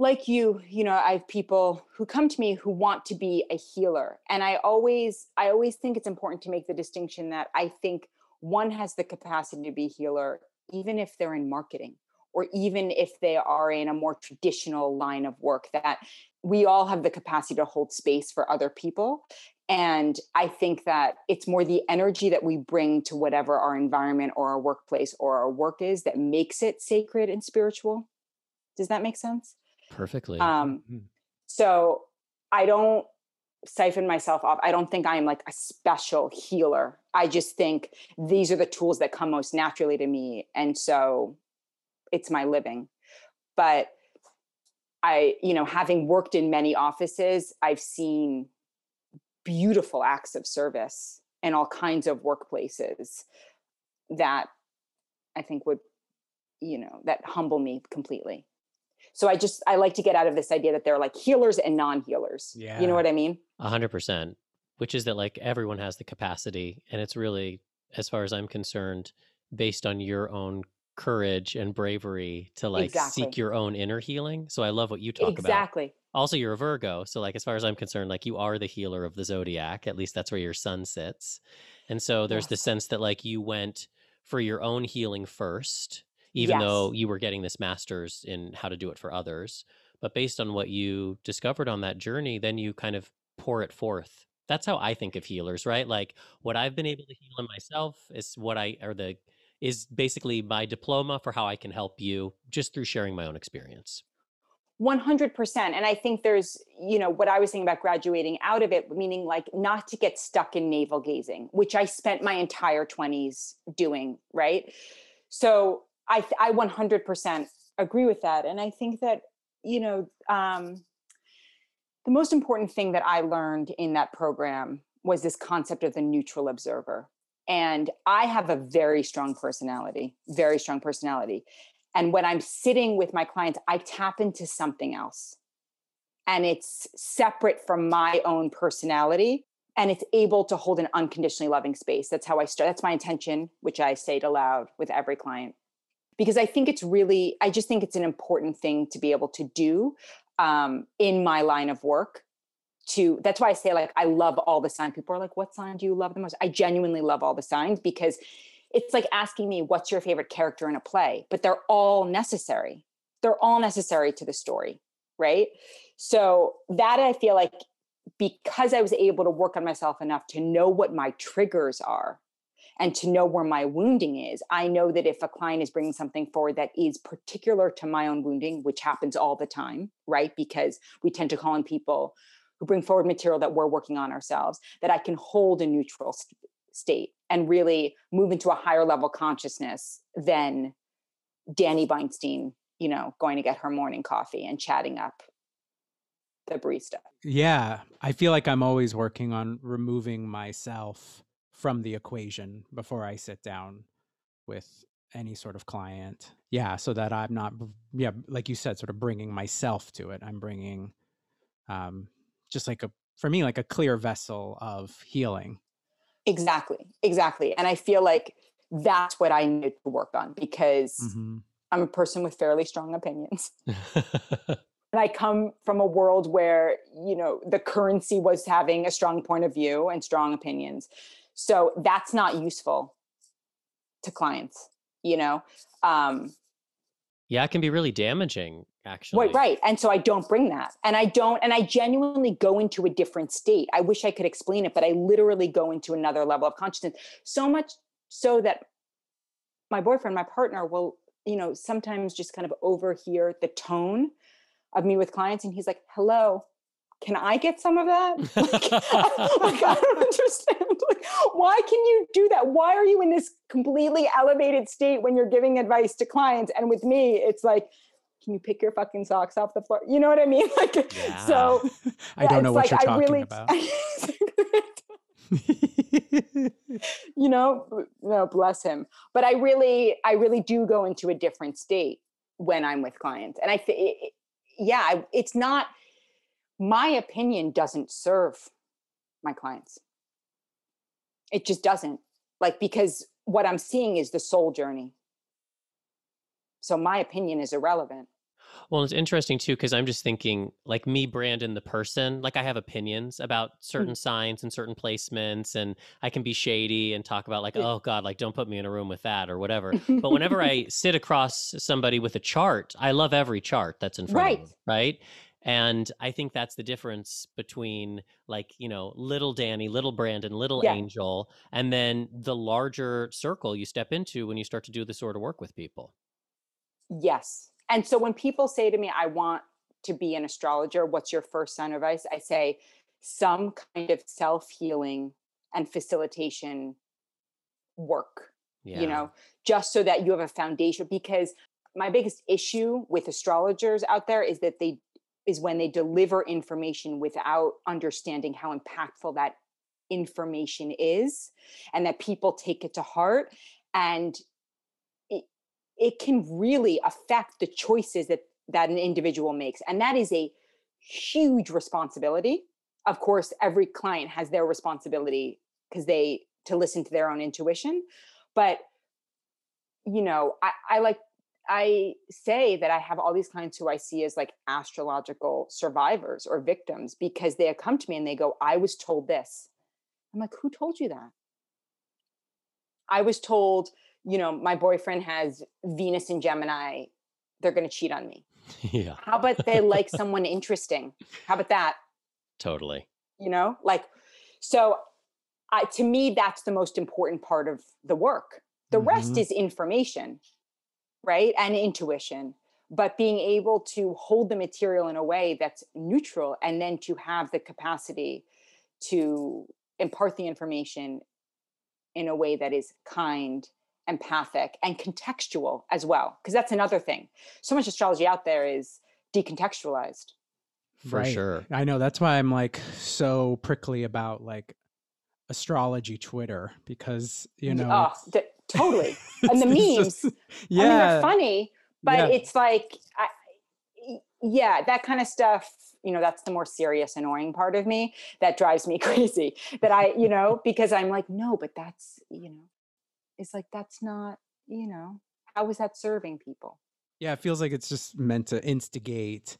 like you you know i have people who come to me who want to be a healer and i always i always think it's important to make the distinction that i think one has the capacity to be healer even if they're in marketing or even if they are in a more traditional line of work that we all have the capacity to hold space for other people. And i think that it's more the energy that we bring to whatever our environment or our workplace or our work is that makes it sacred and spiritual. Does that make sense
Perfectly.
um,
Mhm.
so I don't siphon myself off. I don't think I'm like a special healer. I just think these are the tools that come most naturally to me. And so it's my living. But I, you know, having worked in many offices, I've seen beautiful acts of service in all kinds of workplaces that I think would, you know, that humble me completely. So I just I like to get out of this idea that they're like healers and non-healers.
Yeah.
You know what I mean?
A hundred percent. Which is that like everyone has the capacity, and it's really, as far as I'm concerned, based on your own courage and bravery to like
Exactly.
seek your own inner healing. So I love what you talk about.
exactly.
Also, you're a Virgo, so like as far as I'm concerned, like you are the healer of the zodiac. At least that's where your sun sits. And so there's the sense that like you went for your own healing first, even though you were getting this master's in how to do it for others. But based on what you discovered on that journey, then you kind of pour it forth. That's how I think of healers, right? Like what I've been able to heal in myself is what I or the is basically my diploma for how I can help you just through sharing my own experience.
100% and i think there's you know what i was saying about graduating out of it meaning like not to get stuck in navel gazing which i spent my entire 20s doing right so i i 100% agree with that and i think that you know um the most important thing that i learned in that program was this concept of the neutral observer and i have a very strong personality very strong personality and when I'm sitting with my clients, I tap into something else. And it's separate from my own personality. And it's able to hold an unconditionally loving space. That's how I start. That's my intention, which I say it aloud with every client. Because I think it's really, I just think it's an important thing to be able to do um, in my line of work. To that's why I say, like, I love all the signs. People are like, what sign do you love the most? I genuinely love all the signs because it's like asking me what's your favorite character in a play but they're all necessary they're all necessary to the story right so that i feel like because i was able to work on myself enough to know what my triggers are and to know where my wounding is i know that if a client is bringing something forward that is particular to my own wounding which happens all the time right because we tend to call in people who bring forward material that we're working on ourselves that i can hold a neutral st- state and really move into a higher level consciousness than Danny Beinstein, you know, going to get her morning coffee and chatting up the barista.
Yeah, I feel like I'm always working on removing myself from the equation before I sit down with any sort of client. Yeah, so that I'm not yeah, like you said sort of bringing myself to it. I'm bringing um just like a for me like a clear vessel of healing.
Exactly. Exactly. And I feel like that's what I need to work on because
Mhm.
I'm a person with fairly strong opinions. And I come from a world where, you know, the currency was having a strong point of view and strong opinions. So that's not useful to clients, you know? Um,
yeah, it can be really damaging, actually.
Right, right. And so I don't bring that. And I don't, and I genuinely go into a different state. I wish I could explain it, but I literally go into another level of consciousness. So much so that my boyfriend, my partner will, you know, sometimes just kind of overhear the tone of me with clients and he's like, hello, can I get some of that? Like, like I don't understand. Like, why can you do that? Why are you in this completely elevated state when you're giving advice to clients? And with me, it's like, can you pick your fucking socks off the floor? You know what I mean? Like, yeah. so
I don't know what like, you're talking really, about.
you know, no, bless him. But I really, I really do go into a different state when I'm with clients. And I think, yeah, it's not, my opinion doesn't serve my clients. It just doesn't. Like, because what I'm seeing is the soul journey. So my opinion is irrelevant.
Well, it's interesting too because I'm just thinking, like me, Brandon, the person. Like I have opinions about certain mm. signs and certain placements, and I can be shady and talk about like, oh God, like don't put me in a room with that or whatever. but whenever I sit across somebody with a chart, I love every chart that's in front right. of them, right? And I think that's the difference between like, you know, little Danny, little Brandon, little yeah. Angel, and then the larger circle you step into when you start to do this sort of work with people.
Yes. And so when people say to me, I want to be an astrologer, what's your first sign of advice? I say some kind of self healing and facilitation work, yeah. you know, just so that you have a foundation. Because my biggest issue with astrologers out there is that they is when they deliver information without understanding how impactful that information is and that people take it to heart and it, it can really affect the choices that that an individual makes and that is a huge responsibility. Of course every client has their responsibility because they to listen to their own intuition but you know I, I like I say that I have all these clients who I see as like astrological survivors or victims because they come to me and they go, I was told this. I'm like, who told you that? I was told, you know, my boyfriend has Venus in Gemini. They're going to cheat on me.
Yeah.
How about they like someone interesting? How about that?
Totally.
You know, like, so I, to me, that's the most important part of the work. The mm-hmm. rest is information right? And intuition, but being able to hold the material in a way that's neutral and then to have the capacity to impart the information in a way that is kind, empathic, and contextual as well. Because that's another thing. So much astrology out there is decontextualized.
For right. sure.
I know. That's why I'm like so prickly about like astrology Twitter because, you know,
oh, totally. And the memes, just, yeah, I mean, they're funny, but yeah. it's like, I, yeah, that kind of stuff. You know, that's the more serious, annoying part of me that drives me crazy. That I, you know, because I'm like, no, but that's, you know, it's like that's not, you know, how is that serving people?
Yeah, it feels like it's just meant to instigate.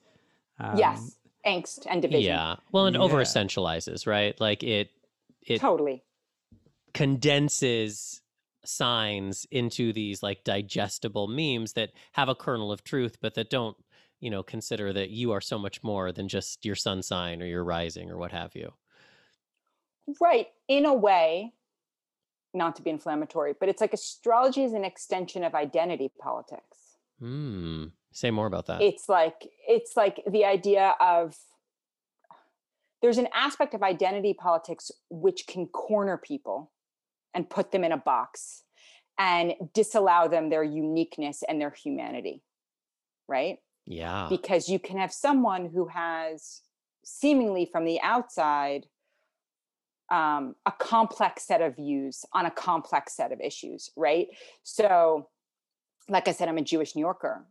Um, yes, angst and division.
Yeah, well, it yeah. over essentializes, right? Like it, it
totally
condenses signs into these like digestible memes that have a kernel of truth, but that don't, you know, consider that you are so much more than just your sun sign or your rising or what have you.
Right. In a way, not to be inflammatory, but it's like astrology is an extension of identity politics.
Hmm. Say more about that.
It's like it's like the idea of there's an aspect of identity politics which can corner people and put them in a box and disallow them their uniqueness and their humanity. Right?
Yeah.
Because you can have someone who has seemingly from the outside um, a complex set of views on a complex set of issues, right? So, like I said, I'm a Jewish New Yorker.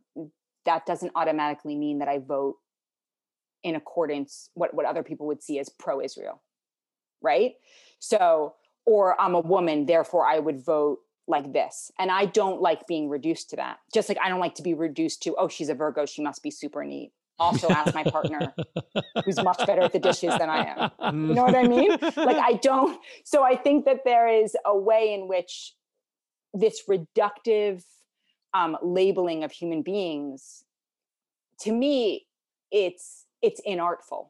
That doesn't automatically mean that I vote in accordance what what other people would see as pro-Israel, right? So or I'm a woman, therefore I would vote like this. And I don't like being reduced to that. Just like I don't like to be reduced to, oh, she's a Virgo, she must be super neat. also ask my partner who's much better at the dishes than I am. You know what I mean? Like I don't so I think that there is a way in which this reductive um, labeling of human beings to me it's it's inartful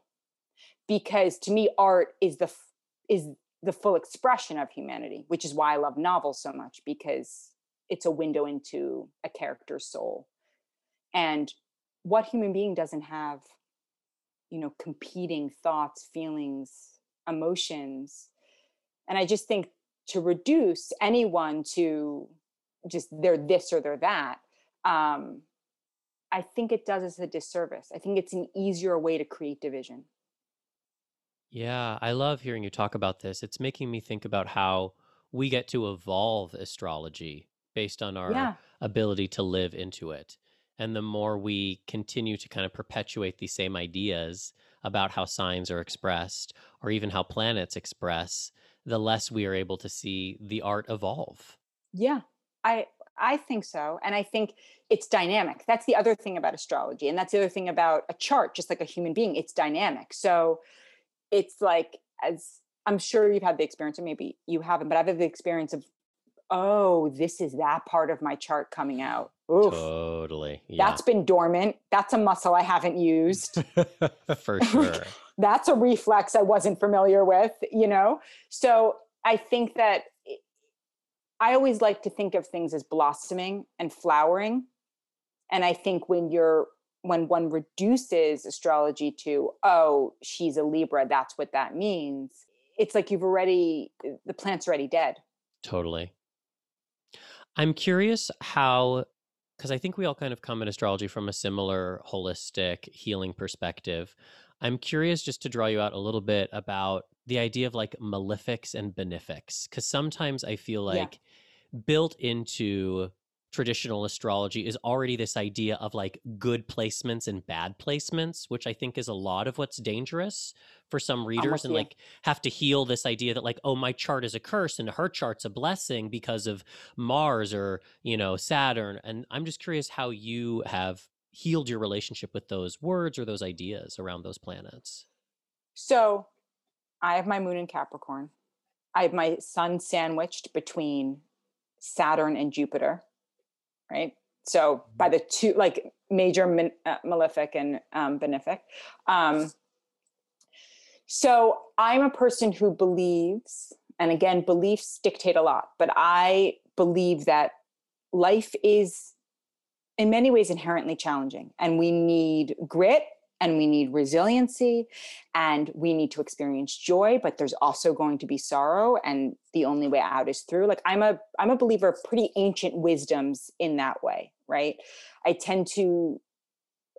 because to me art is the is the full expression of humanity which is why i love novels so much because it's a window into a character's soul. And what human being doesn't have you know competing thoughts feelings emotions. And i just think to reduce anyone to just they're this or they're that um i think it does us a disservice. I think it's an easier way to create division
Yeah, I love hearing you talk about this. It's making me think about how we get to evolve astrology based on our
yeah
ability to live into it. And the more we continue to kind of perpetuate these same ideas about how signs are expressed or even how planets express, the less we are able to see the art evolve.
Yeah, I I think so, and I think it's dynamic. That's the other thing about astrology, and that's the other thing about a chart. Just like a human being, it's dynamic. So it's like as I'm sure you've had the experience, or maybe you haven't, but I've had the experience of, oh, this is that part of my chart coming out. Oof,
Totally. Yeah,
that's been dormant. That's a muscle I haven't used.
for sure.
that's a reflex I wasn't familiar with, you know? So I think that I always like to think of things as blossoming and flowering. And I think when you're, when one reduces astrology to, oh, she's a Libra, that's what that means, it's like you've already, uh, the plant's already dead.
Totally. I'm curious how, because I think we all kind of come at astrology from a similar holistic healing perspective. I'm curious just to draw you out a little bit about the idea of like malefics and benefics, because sometimes I feel
Yeah.
like built into traditional astrology is already this idea of like good placements and bad placements, which I think is a lot of what's dangerous for some readers and like have to heal this idea that like oh my chart is a curse and her chart's a blessing because of Mars or you know Saturn and I'm just curious how you have healed your relationship with those words or those ideas around those planets.
So I have my moon in Capricorn. I have my sun sandwiched between Saturn and Jupiter, right? So by the two, like major min, uh, malefic and um, benefic. Um, so I'm a person who believes, and again, beliefs dictate a lot, but I believe that life is in many ways inherently challenging and we need grit and we need resiliency and we need to experience joy but there's also going to be sorrow and the only way out is through like i'm a i'm a believer of pretty ancient wisdoms in that way right i tend to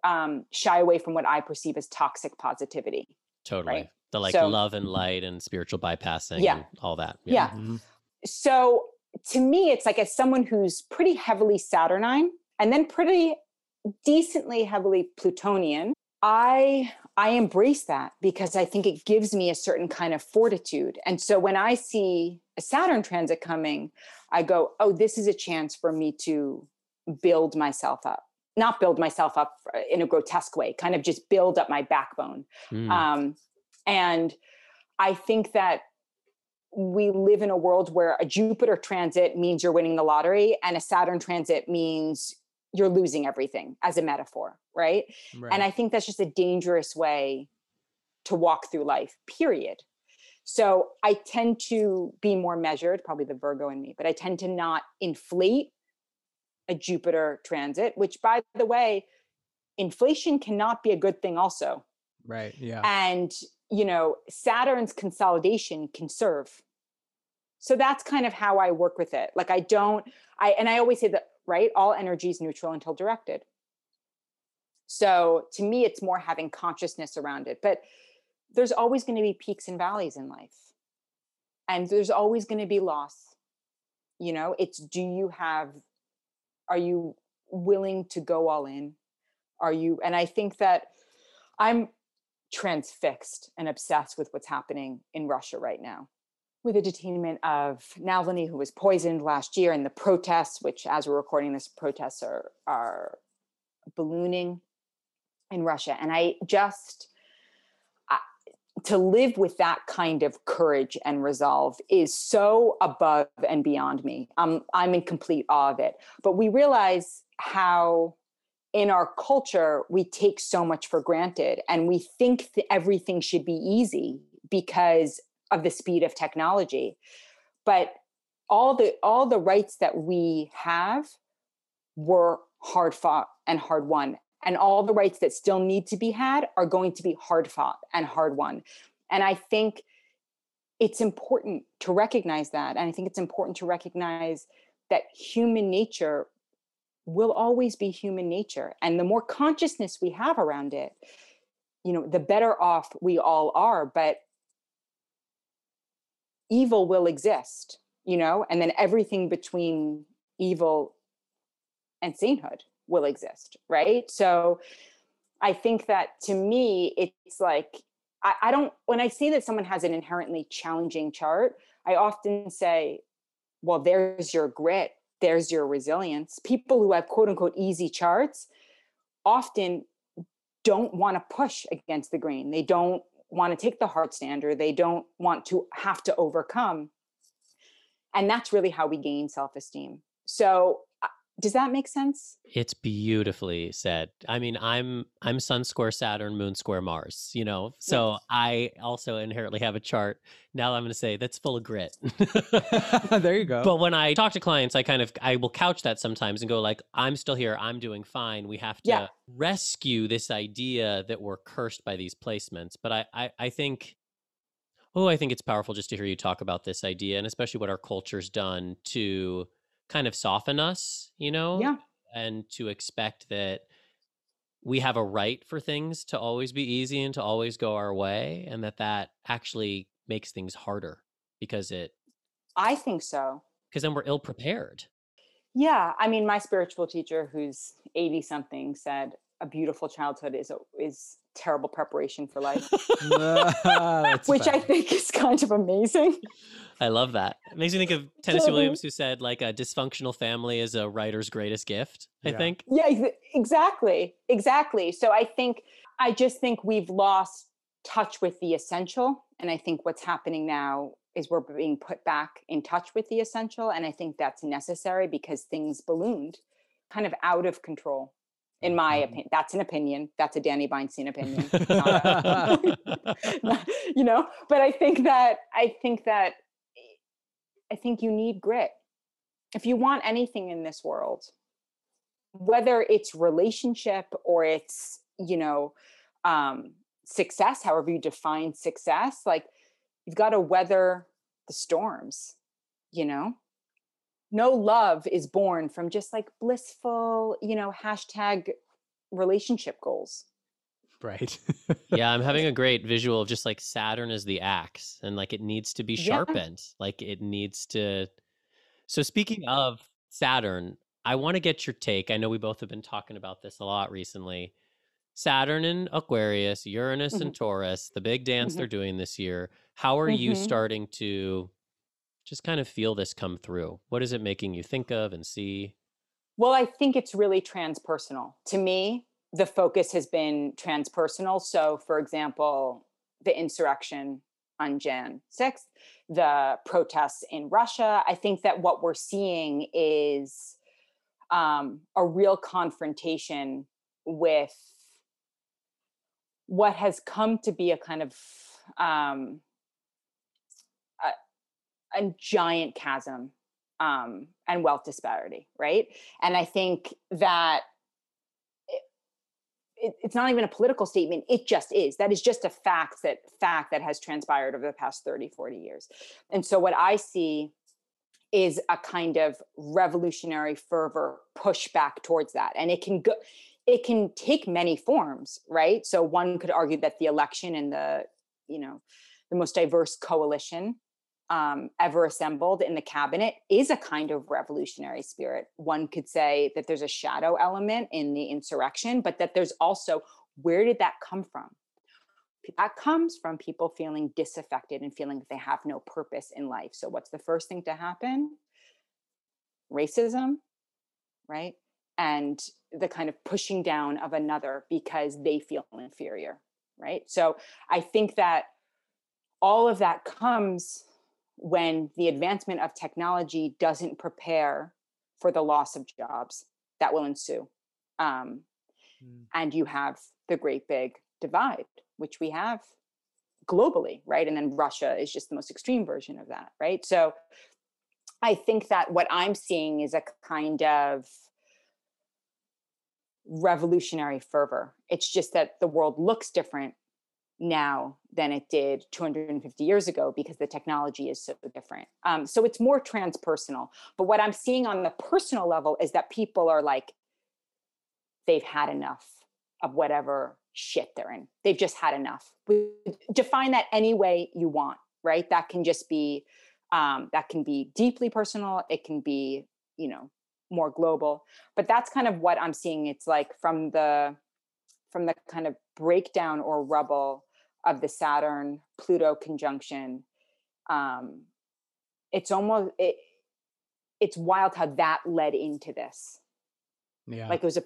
um, shy away from what i perceive as toxic positivity
Totally.
Right.
The like
So-
love and light and spiritual bypassing
Yeah.
and all that.
yeah.
Mhm.
so to me it's like as someone who's pretty heavily saturnine and then pretty decently heavily plutonian i i embrace that because i think it gives me a certain kind of fortitude. And so when i see a saturn transit coming i go oh this is a chance for me to build myself up. Not build myself up uh, in a grotesque way kind of just build up my backbone.
Mm.
um, and I think that we live in a world where a Jupiter transit means you're winning the lottery, and a Saturn transit means you're losing everything as a metaphor, right?
Right.
And I think that's just a dangerous way to walk through life, period. So I tend to be more measured, probably the Virgo in me, but I tend to not inflate a Jupiter transit, which, by the way, inflation cannot be a good thing, also
right. Yeah.
and you know saturn's consolidation can serve so that's kind of how i work with it. Like i don't i and i always say that right all energy is neutral until directed. So to me it's more having consciousness around it but there's always going to be peaks and valleys in life. And there's always going to be loss. You know it's do you have are you willing to go all in? Are you and i think that i'm transfixed and obsessed with what's happening in Russia right now. With the detainment of Navalny, who was poisoned last year, and the protests, which, as we're recording this, protests are are ballooning. in Russia. And I just, to live with that kind of courage and resolve is so above and beyond me. I'm, I'm in complete awe of it. But we realize how in our culture we take so much for granted and we think that everything should be easy because of the speed of technology. But all the all the rights that we have were hard fought and hard won. And all the rights that still need to be had are going to be hard fought and hard won. And i think it's important to recognize that. And i think it's important to recognize that human nature will always be human nature. And the more consciousness we have around it you know the better off we all are. But evil will exist you know and then everything between evil and sainthood will exist right so i think that to me it's like I, I don't when i see that someone has an inherently challenging chart i often say well there's your grit there's your resilience. People who have quote unquote easy charts often don't want to push against the grain. They don't want to take the hard standard. They don't want to have to overcome. And that's really how we gain self esteem. So does that make sense?
It's beautifully said. I mean, I'm I'm Sun square Saturn, Moon square Mars, you know. So yes. I also inherently have a chart. Now I'm going to say that's full of grit.
there you go.
But when I talk to clients, I kind of I will couch that sometimes and go like, I'm still here. I'm doing fine. We have to yeah. rescue this idea that we're cursed by these placements. But I I, I think oh, I think it's powerful just to hear you talk about this idea and especially what our culture's done to kind of soften us, you know?
Yeah.
And to expect that we have a right for things to always be easy and to always go our way and that that actually makes things harder because it
I think so.
Because then we're ill prepared.
Yeah, I mean my spiritual teacher who's 80 something said a beautiful childhood is a, is terrible preparation for life. Which I think is kind of amazing.
I love that. It makes me think of Tennessee Williams, who said like a dysfunctional family is a writer's greatest gift. I
yeah.
think.
Yeah, exactly, exactly. So I think I just think we've lost touch with the essential, and I think what's happening now is we're being put back in touch with the essential, and I think that's necessary because things ballooned, kind of out of control in my mm-hmm. opinion that's an opinion that's a danny Beinstein opinion you know but i think that i think that i think you need grit if you want anything in this world whether it's relationship or it's you know um success however you define success like you've got to weather the storms you know no love is born from just like blissful, you know, hashtag relationship goals.
Right.
yeah, I'm having a great visual of just like Saturn is the axe and like it needs to be sharpened. Yeah. Like it needs to. So, speaking of Saturn, I want to get your take. I know we both have been talking about this a lot recently. Saturn and Aquarius, Uranus mm-hmm. and Taurus, the big dance mm-hmm. they're doing this year. How are mm-hmm. you starting to just kind of feel this come through? What is it making you think of and see?
Well, I think it's really transpersonal. To me, the focus has been transpersonal. So, for example, the insurrection on Jan 6th, the protests in Russia. I think that what we're seeing is um, a real confrontation with what has come to be a kind of um, a giant chasm um, and wealth disparity, right? And I think that it, it, it's not even a political statement. It just is. That is just a fact that fact that has transpired over the past 30 40 years. And so what i see is a kind of revolutionary fervor pushback towards that. And it can go it can take many forms right? So one could argue that the election and the you know the most diverse coalition um, ever assembled in the cabinet is a kind of revolutionary spirit. One could say that there's a shadow element in the insurrection, but that there's also where did that come from? That comes from people feeling disaffected and feeling that they have no purpose in life. So, what's the first thing to happen? Racism, right? and the kind of pushing down of another because they feel inferior right so i think that all of that comes when the advancement of technology doesn't prepare for the loss of jobs that will ensue um, mm. and you have the great big divide which we have globally right and then russia is just the most extreme version of that right so i think that what i'm seeing is a kind of revolutionary fervor. It's just that the world looks different now than it did 250 years ago because the technology is so different. Um, so it's more transpersonal. But what I'm seeing on the personal level is that people are like, they've had enough of whatever shit they're in. They've just had enough. We Define that any way you want, right? That can just be, um, that can be deeply personal. It can be, you know, more global but that's kind of what i'm seeing it's like from the from the kind of breakdown or rubble of the saturn pluto conjunction um it's almost it it's wild how that led into this yeah like it was a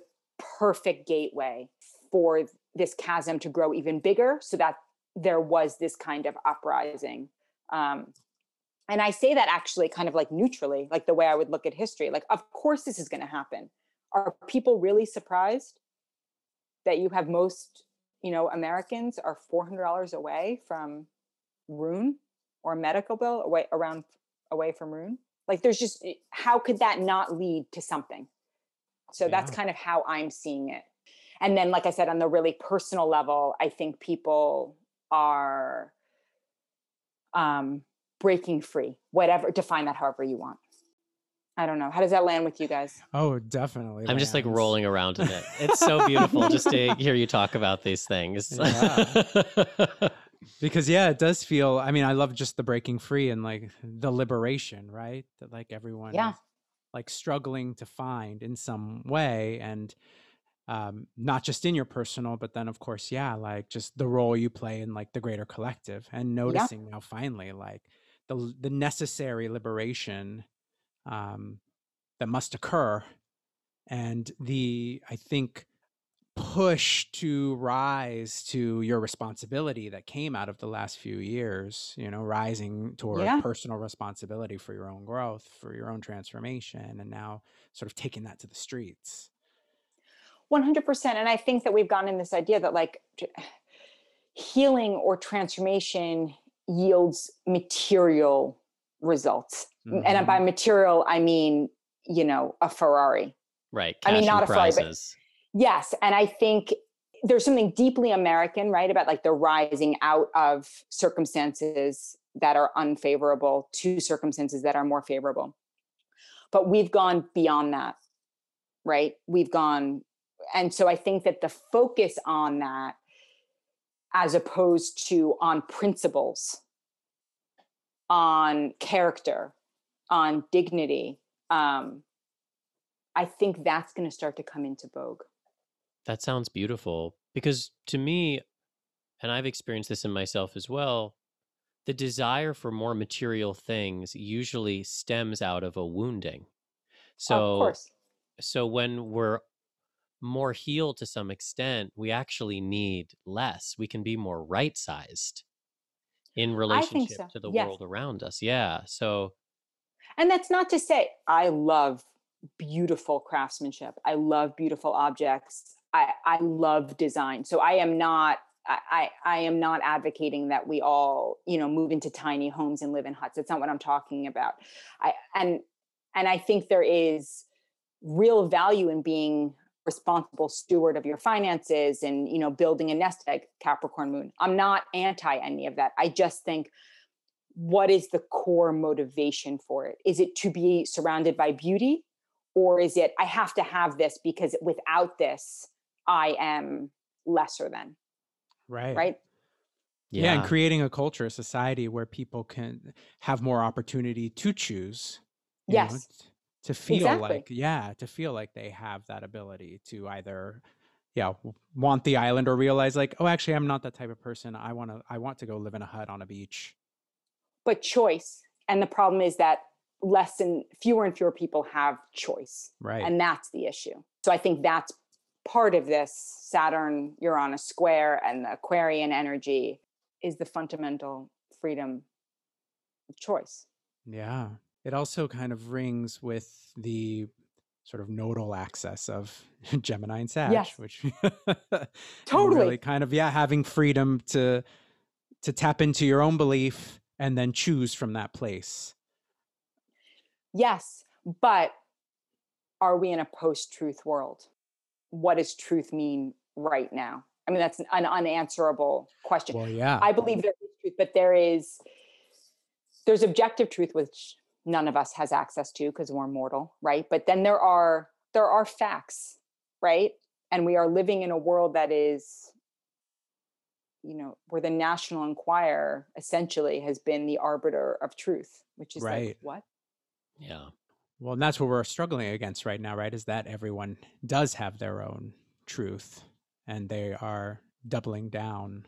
perfect gateway for this chasm to grow even bigger so that there was this kind of uprising um and I say that actually kind of like neutrally, like the way I would look at history. Like, of course, this is going to happen. Are people really surprised that you have most, you know, Americans are four hundred dollars away from ruin or a medical bill away around away from ruin? Like, there's just eh, how could that not lead to something? So yeah. that's kind of how I'm seeing it. And then, like I said, on the really personal level, I think people are um breaking free, whatever, define that however you want. I don't know. How does that land with you guys?
Oh, definitely.
I'm lands. just like rolling around in it. It's so beautiful just to hear you talk about these things.
Yeah. because yeah, it does feel I mean, I love just the breaking free and like the liberation, right? That like everyone yeah. is like struggling to find in some way and um not just in your personal but then of course yeah like just the role you play in like the greater collective and noticing yeah. now finally like the the necessary liberation um, that must occur, and the I think push to rise to your responsibility that came out of the last few years you know rising toward yeah. personal responsibility for your own growth for your own transformation and now sort of taking that to the streets
100% and i think that we've gone in this idea that like healing or transformation yields material results. Mm-hmm. And by material, I mean, you know, a Ferrari.
Right.
I mean, not a Ferrari, but yes. And I think there's something deeply American, right, about like the rising out of circumstances that are unfavorable to circumstances that are more favorable. But we've gone beyond that, right? We've gone, and so I think that the focus on that as opposed to on principles, on character, on dignity. Um, I think that's going to start to come into vogue.
That sounds beautiful because to me, and I've experienced this in myself as well, the desire for more material things usually stems out of a wounding. So, so when we're more healed to some extent, we actually need less. We can be more right sized in relationship so. to the yes. world around us. Yeah. So,
and that's not to say I love beautiful craftsmanship. I love beautiful objects. I, I love design. So I am not I, I am not advocating that we all, you know, move into tiny homes and live in huts. That's not what I'm talking about. I and and I think there is real value in being responsible steward of your finances and you know building a nest egg capricorn moon. I'm not anti any of that. I just think what is the core motivation for it? Is it to be surrounded by beauty or is it i have to have this because without this i am lesser than
right.
right?
Yeah. yeah. and creating a culture a society where people can have more opportunity to choose
yes know,
to feel exactly. like yeah to feel like they have that ability to either yeah want the island or realize like oh actually i'm not that type of person i want to i want to go live in a hut on a beach
but choice and the problem is that less and fewer and fewer people have choice
right
and that's the issue So I think that's part of this Saturn Uranus square and the Aquarian energy is the fundamental freedom of choice.
Yeah. It also kind of rings with the sort of nodal axis of Gemini and Sag,
Yes.
which
Totally.
really kind of yeah, having freedom to to tap into your own belief and then choose from that place.
Yes, but are we in a post-truth world? What does truth mean right now? I mean, that's an unanswerable question.
Well, yeah.
I believe there is truth, but there is there's objective truth which none of us has access to because we're mortal, right? But then there are there are facts, right? And we are living in a world that is you know, where the National Enquirer essentially has been the arbiter of truth, which is
Right.
like what?
Yeah.
Well, and that's what we're struggling against right now, right? Is that everyone does have their own truth and they are doubling down.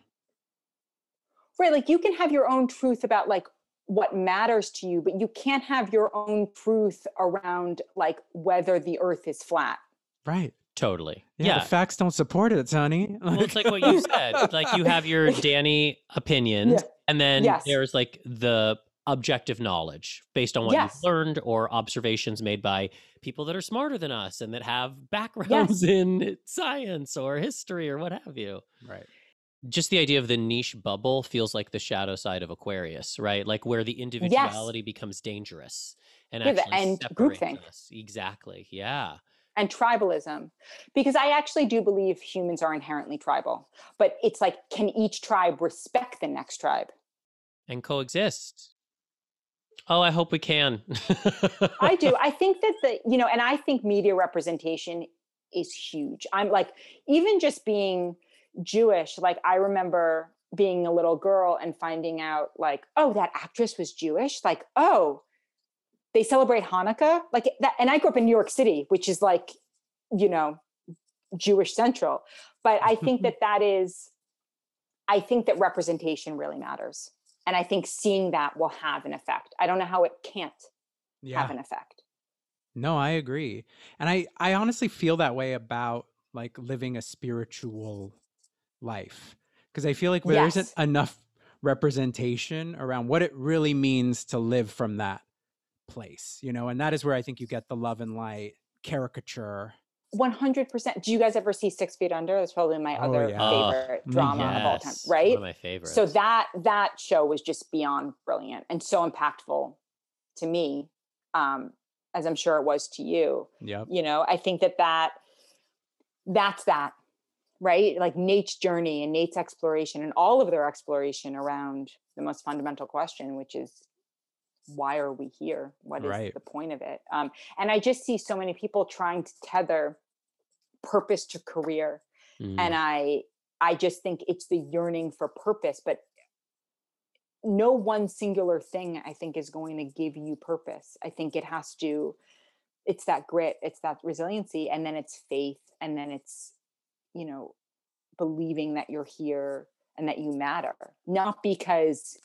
Right, like you can have your own truth about like what matters to you, but you can't have your own truth around like whether the earth is flat.
Right.
Totally.
Yeah.
Yeah.
The facts don't support it, Sonny.
well, it's like what you said. Like you have your Danny opinions,
Yeah.
and then
Yes.
there's like the objective knowledge based on what
Yes.
you've learned or observations made by people that are smarter than us and that have backgrounds in science or history or what have you.
right.
Just the idea of the niche bubble feels like the shadow side of Aquarius, right? Like where the individuality becomes dangerous and
Yeah,
actually separates
groupthink.
us. Exactly. Yeah.
and tribalism because i actually do believe humans are inherently tribal but it's like can each tribe respect the next tribe
And coexist. Oh, I hope we can.
i do i think that the you know and i think media representation is huge i'm like even just being jewish like i remember being a little girl and finding out like oh that actress was jewish? Like oh they celebrate hanukkah? Like that and i grew up in new york city which is like you know jewish central. But i think that that is i think that representation really matters. And i think seeing that will have an effect. I don't know how it can't
Yeah.
have an effect.
No, I agree. And I I honestly feel that way about like living a spiritual life because I feel like there
Yes.
isn't enough representation around what it really means to live from that place, you know, and that is where I think you get the love and light caricature.
100% do you guys ever see six feet under that's probably my
Oh,
other
yeah.
Oh,
favorite
mm,
drama of all time right
One of my favorites.
so that that show was just beyond brilliant and so impactful to me um as i'm sure it was to you
Yeah.
you know i think that that that's that right like nate's journey and nate's exploration and all of their exploration around the most fundamental question which is why are we here what is
Right.
the point of it um, and i just see so many people trying to tether purpose to career
Mm.
and i i just think it's the yearning for purpose but no one singular thing i think is going to give you purpose i think it has to it's that grit it's that resiliency and then it's faith and then it's you know believing that you're here and that you matter not because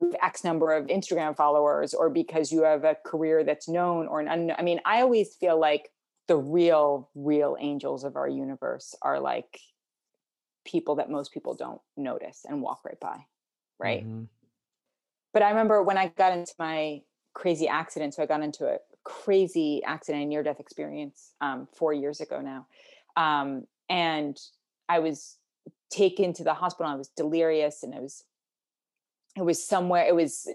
you have x number of instagram followers or because you have a career that's known or an unknown i mean i always feel like the real real angels of our universe are like people that most people don't notice and walk right by right
Mhm.
but I remember when I got into my crazy accident. So I got into a crazy accident, near death experience um, four years ago now. Um, and I was taken to the hospital. I was delirious and it was, it was somewhere, it was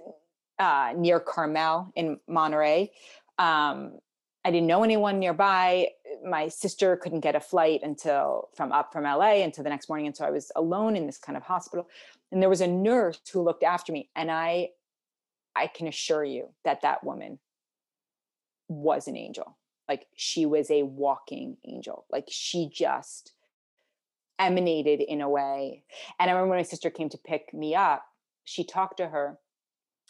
uh, near Carmel in Monterey. Um, I didn't know anyone nearby. My sister couldn't get a flight until from up from LA until the next morning. And so I was alone in this kind of hospital and there was a nurse who looked after me and i i can assure you that that woman was an angel like she was a walking angel like she just emanated in a way and i remember when my sister came to pick me up she talked to her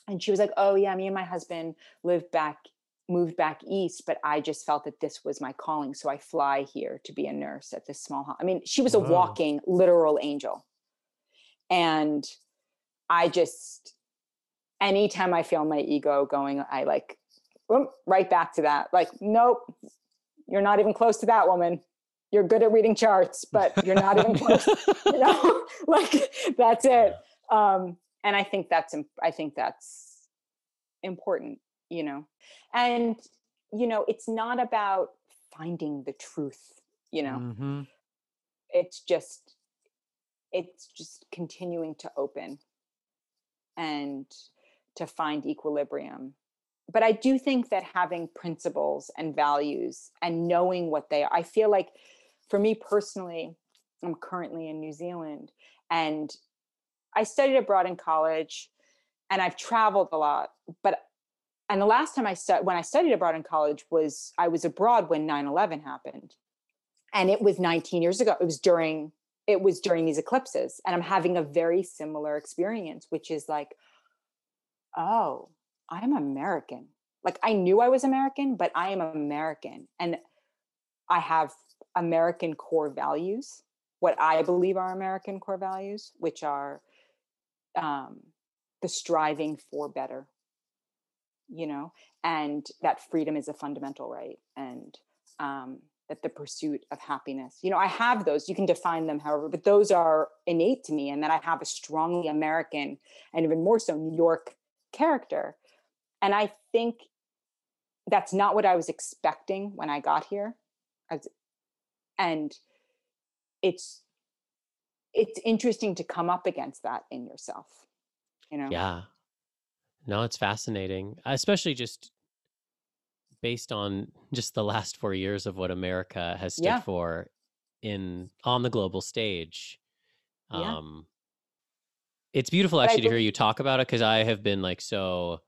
and she was like oh yeah me and my husband lived back moved back east but i just felt that this was my calling so i fly here to be a nurse at this small ho-. i mean she was a walking literal angel and i just anytime i feel my ego going i like whoop, right back to that like nope You're not even close to that woman. You're good at reading charts, but you're not even close. you know, like that's it. Um, and I think that's I think that's important. You know, and you know, it's not about finding the truth. You know,
Mhm.
it's just it's just continuing to open and to find equilibrium but i do think that having principles and values and knowing what they are i feel like for me personally i'm currently in new zealand and i studied abroad in college and i've traveled a lot but and the last time i stu- when i studied abroad in college was i was abroad when 9-11 happened and it was 19 years ago it was during it was during these eclipses and i'm having a very similar experience which is like oh i'm american. Like i knew i was american but i am american and i have american core values what i believe are american core values which are um, the striving for better you know and that freedom is a fundamental right and um, that the pursuit of happiness you know i have those you can define them however but those are innate to me and that i have a strongly american and even more so new york character and i think that's not what i was expecting when i got here As- and it's it's interesting to come up against that in yourself you know
Yeah. No, it's fascinating, especially just based on just the last four years of what America has stood
Yeah.
for in on the global stage.
Yeah.
Um, it's beautiful actually to hear you talk about it because I have been like so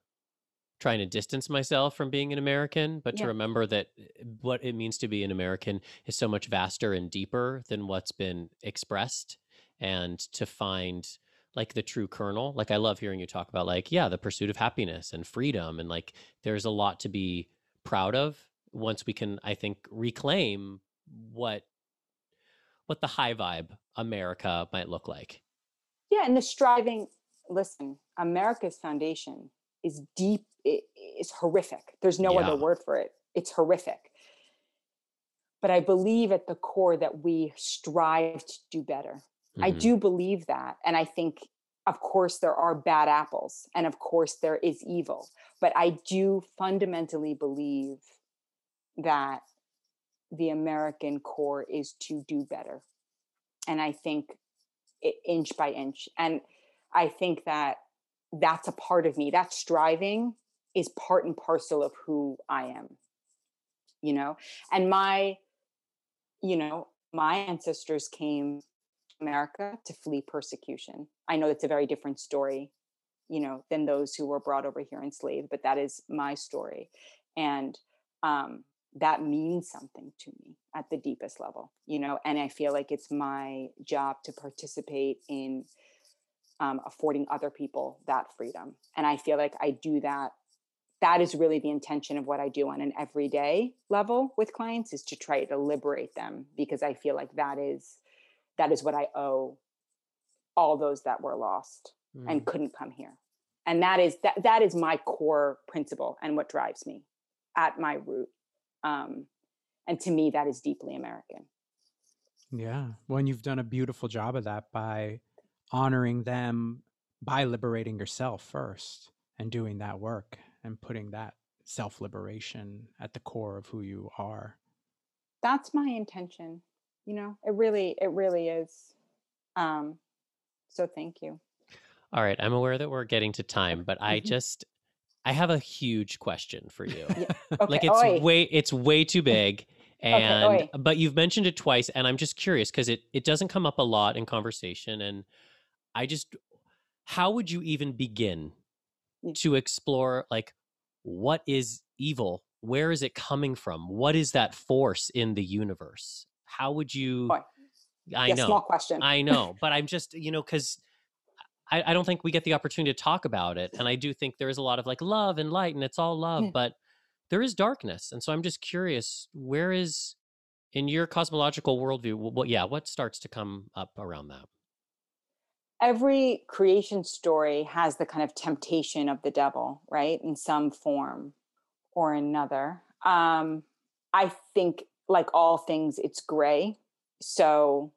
trying to distance myself from being an American, but to remember that uh, what it means to be an American is so much vaster and deeper than what's been expressed, and to find like the true kernel. Like I love hearing you talk about like yeah, the pursuit of happiness and freedom, and like there's a lot to be proud of once we can, I think, reclaim what what the high vibe America might look like.
yeah and the striving listen america's foundation is deep i- is horrific. There's no other word for it. It's horrific. But i believe at the core that we strive to do better. I
Mhm.
do believe that and i think of course there are bad apples and of course there is evil. But i do fundamentally believe that the american core is to do better. And i think i- inch by inch. And i think that that's a part of me that striving is part and parcel of who i am you know? And my you know my ancestors came to america to flee persecution. I know it's a very different story you know than those who were brought over here enslaved but that is my story. And um that means something to me at the deepest level you know? And i feel like it's my job to participate in um, affording other people that freedom. And i feel like i do that. That is really the intention of what i do on an everyday level with clients is to try to liberate them because i feel like that is that is what i owe all those that were lost and
Mm.
couldn't come here. And that is that that is my core principle and what drives me at my root. Um and to me that is deeply american.
Yeah. Well, and you've done a beautiful job of that by honoring them by liberating yourself first and doing that work and putting that self liberation at the core of who you are.
that's my intention you know it really it really is um so thank you
All right, I'm aware that we're getting to time, but I
Mhm.
just I have a huge question for you.
okay
like it's
oi.
way it's way too big and
oi.
but you've mentioned it twice and I'm just curious cuz it it doesn't come up a lot in conversation and I just how would you even begin
Mm.
to explore like what is evil? Where is it coming from? What is that force in the universe? How would you
Oi.
I
yeah,
know.
small question
I know, but I'm just, you know, because I, I don't think we get the opportunity to talk about it. And I do think there is a lot of like love and light and it's all love,
Yeah.
but there is darkness. And so I'm just curious, where is in your cosmological worldview, what, yeah, what starts to come up around that?
Every creation story has the kind of temptation of the devil, right? In some form or another. Um, I think like all things, it's gray. So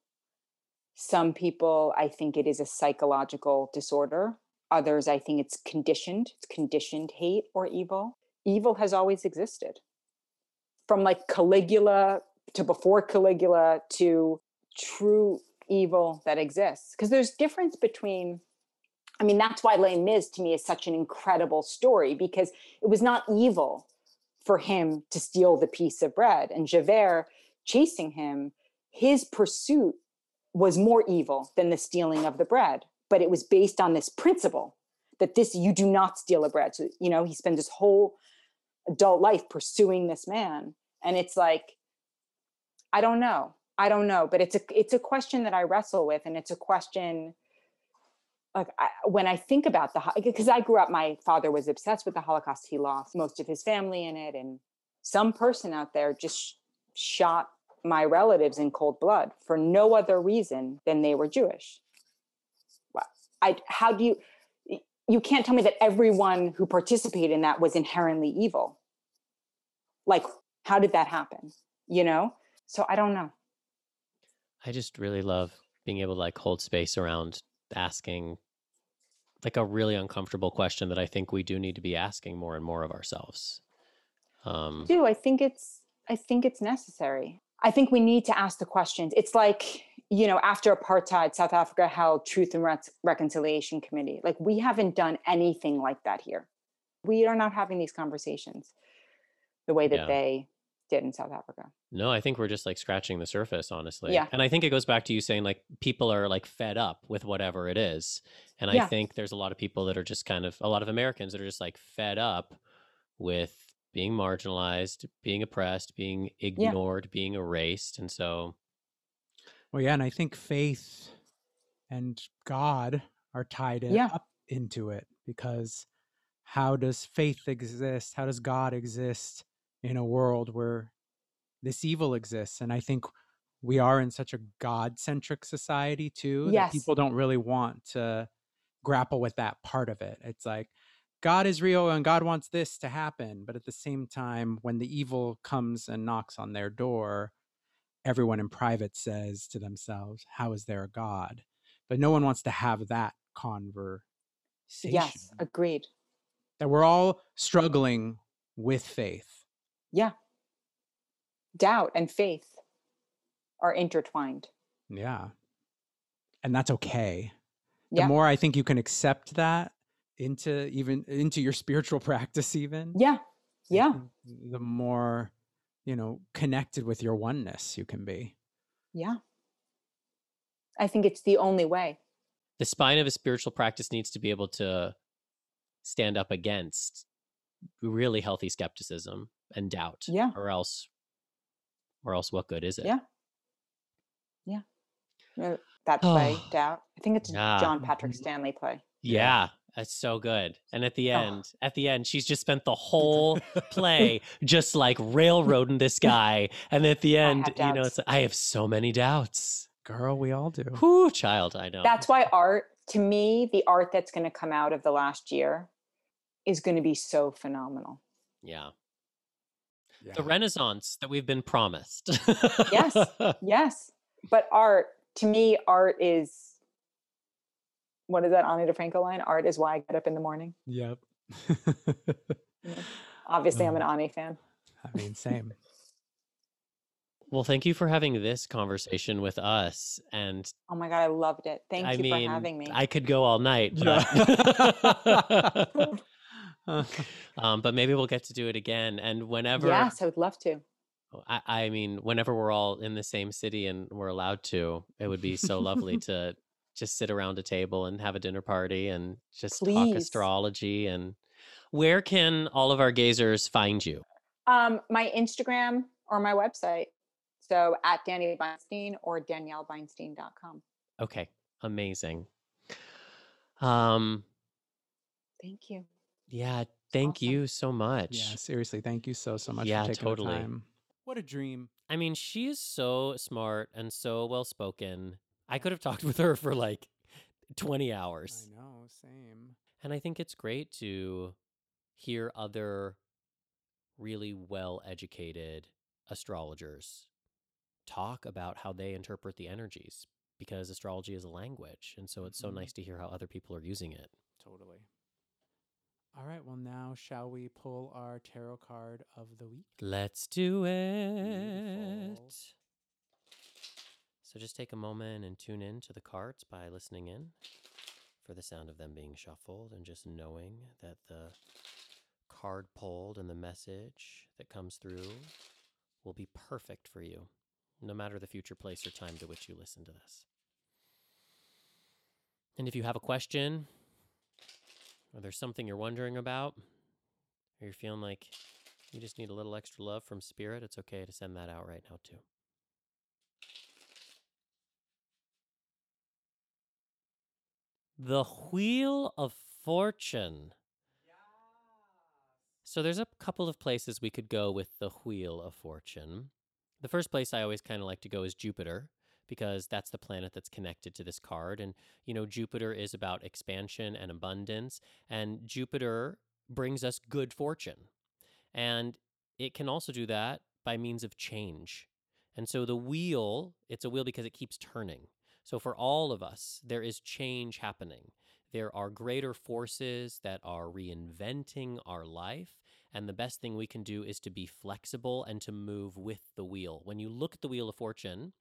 some people, I think it is a psychological disorder. Others, I think it's conditioned. It's conditioned hate or evil. Evil has always existed. From like Caligula to before Caligula to true evil that exists. Because there's difference between I mean, that's why Les Mis to me is such an incredible story because it was not evil for him to steal the piece of bread. And Javert chasing him, his pursuit was more evil than the stealing of the bread. But it was based on this principle that this, you do not steal a bread. So, you know, he spends his whole adult life pursuing this man. And it's like, I don't know. I don't know. But it's a it's a question that I wrestle with. And it's a question like I, when I think about the because I grew up, my father was obsessed with the Holocaust. He lost most of his family in it, and some person out there just shot my relatives in cold blood for no other reason than they were Jewish. I how do you you can't tell me that everyone who participated in that was inherently evil. Like, how did that happen? You know? So I don't know.
I just really love being able to like hold space around asking like a really uncomfortable question that I think we do need to be asking more and more of ourselves.
Um, do I think it's I think it's necessary. I think we need to ask the questions. It's like you know after apartheid, South Africa held Truth and Re- Reconciliation Committee. Like we haven't done anything like that here. We are not having these conversations the way that yeah. they did in South Africa.
No, I think we're just like scratching the surface, honestly.
Yeah.
And I think it goes back to you saying like people are like fed up with whatever it is. And yeah. I think there's a lot of people that are just kind of a lot of Americans that are just like fed up with being marginalized, being oppressed, being ignored, yeah. being erased. And so
Well, yeah, and I think faith and God are tied in, yeah. up into it because how does faith exist? How does God exist in a world where this evil exists. And I think we are in such a God centric society too
yes.
that people don't really want to grapple with that part of it. It's like, God is real and God wants this to happen. But at the same time, when the evil comes and knocks on their door, everyone in private says to themselves, How is there a God? But no one wants to have that conversation.
Yes, agreed.
That we're all struggling with faith.
Yeah doubt and faith are intertwined.
Yeah. And that's okay. The yeah. more I think you can accept that into even into your spiritual practice even.
Yeah. Yeah.
The more, you know, connected with your oneness you can be.
Yeah. I think it's the only way.
The spine of a spiritual practice needs to be able to stand up against really healthy skepticism and doubt.
Yeah.
Or else or else what good is it?
Yeah. Yeah. That play, Doubt. I think it's yeah. John Patrick mm-hmm. Shanley play.
Yeah. That's so good. And at the oh. end, oh. at the end, she's just spent the whole play just like railroading this guy. And at the end, you know, it's like, I have so many doubts.
Girl, we all do.
Whoo, child, I know.
That's why art, to me, the art that's going to come out of the last year is going to be so phenomenal.
Yeah yeah. the renaissance that we've been promised
yes yes but art to me art is what is that Ani DiFranco line art is why i get up in the morning
yep
obviously um, i'm an ani fan
i mean same
well, thank you for having this conversation with us. And
oh my god, I loved it. Thank I you mean, for having me.
I could go all night, but um, but maybe we'll get to do it again. And whenever,
yes, I would love to.
Oh, I, I mean, whenever we're all in the same city and we're allowed to, it would be so lovely to just sit around a table and have a dinner party and just Please. talk astrology. And where can all of our gazers find you?
Um, my Instagram or my website. So at Danny Beinstein or DanielleBeinstein.com.
Okay, amazing. Um,
Thank you.
Yeah, thank awesome. you so much.
Yeah, seriously, thank you so so much yeah, for taking totally. the time. What a dream.
I mean, she is so smart and so well spoken. I could have talked with her for like 20 hours.
I know, same.
And I think it's great to hear other really well educated astrologers talk about how they interpret the energies because astrology is a language. And so it's so
Mhm.
nice to hear how other people are using it.
Totally. Well, now shall we pull our tarot card of the week?
Let's do
Beautiful.
it. So just take a moment and tune in to the cards by listening in for the sound of them being shuffled and just knowing that the card pulled and the message that comes through will be perfect for you, no matter the future place or time to which you listen to this. And if you have a question, or there's something you're wondering about, or you're feeling like you just need a little extra love from spirit, it's okay to send that out right now, too. The Wheel of Fortune. So there's a couple of places we could go with the Wheel of Fortune. The first place I always kind of like to go is Jupiter because that's the planet that's connected to this card and you know Jupiter is about expansion and abundance and Jupiter brings us good fortune. And it can also do that by means of change. And so the wheel, it's a wheel because it keeps turning. So for all of us, there is change happening. There are greater forces that are reinventing our life. And the best thing we can do is to be flexible and to move with the wheel. When you look at the Wheel of Fortune,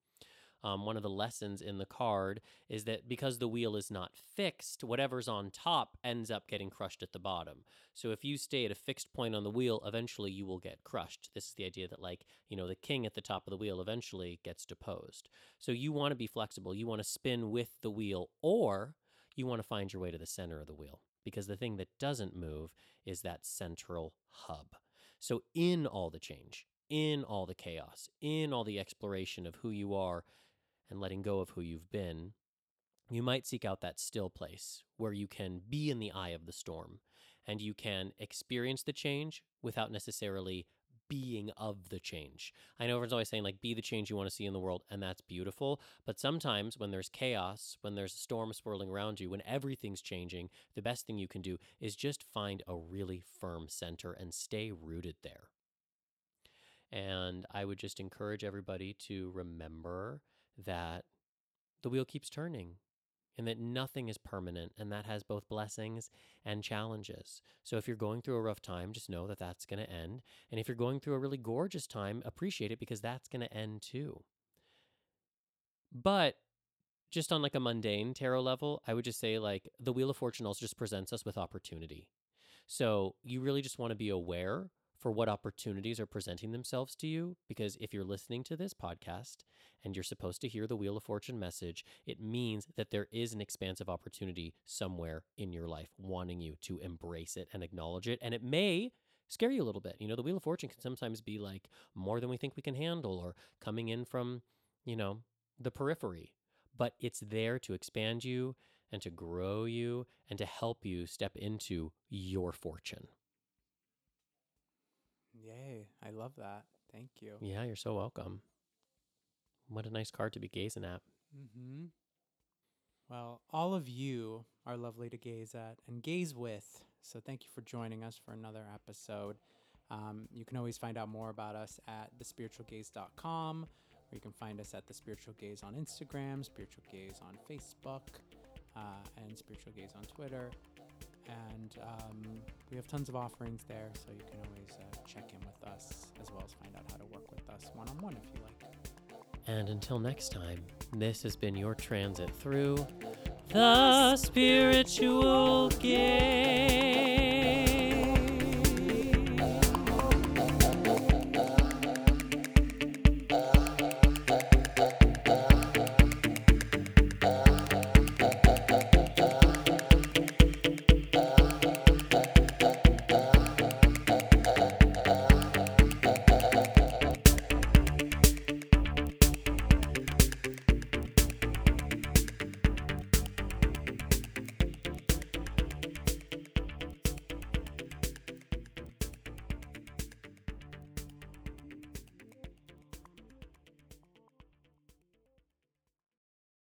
um, one of the lessons in the card is that because the wheel is not fixed, whatever's on top ends up getting crushed at the bottom. So if you stay at a fixed point on the wheel, eventually you will get crushed. This is the idea that, like, you know, the king at the top of the wheel eventually gets deposed. So you want to be flexible. You want to spin with the wheel, or you want to find your way to the center of the wheel. Because the thing that doesn't move is that central hub. So, in all the change, in all the chaos, in all the exploration of who you are and letting go of who you've been, you might seek out that still place where you can be in the eye of the storm and you can experience the change without necessarily being of the change. I know everyone's always saying, like, be the change you want to see in the world, and that's beautiful. But sometimes when there's chaos, when there's a storm swirling around you, when everything's changing, the best thing you can do is just find a really firm center and stay rooted there. And I would just encourage everybody to remember that the wheel keeps turning and that nothing is permanent and that has both blessings and challenges. So if you're going through a rough time, just know that that's going to end. And if you're going through a really gorgeous time, appreciate it because that's going to end too. But just on like a mundane tarot level, I would just say like the Wheel of Fortune also just presents us with opportunity. So you really just want to be aware for what opportunities are presenting themselves to you. Because if you're listening to this podcast and you're supposed to hear the Wheel of Fortune message, it means that there is an expansive opportunity somewhere in your life wanting you to embrace it and acknowledge it. And it may scare you a little bit. You know, the Wheel of Fortune can sometimes be like more than we think we can handle or coming in from, you know, the periphery. But it's there to expand you and to grow you and to help you step into your fortune.
Yay. I love that. Thank you.
Yeah, you're so welcome. What a nice card to be gazing at.
Mm-hmm. Well, all of you are lovely to gaze at and gaze with. So thank you for joining us for another episode. Um, you can always find out more about us at thespiritualgayz.com, or you can find us at The Spiritual Gayz on Instagram, Spiritual Gayz on Facebook, uh, and Spiritual Gayz on Twitter and um, we have tons of offerings there, so you can always uh, check in with us as well as find out how to work with us one on one if you like.
And until next time, this has been your transit through the spiritual gayz.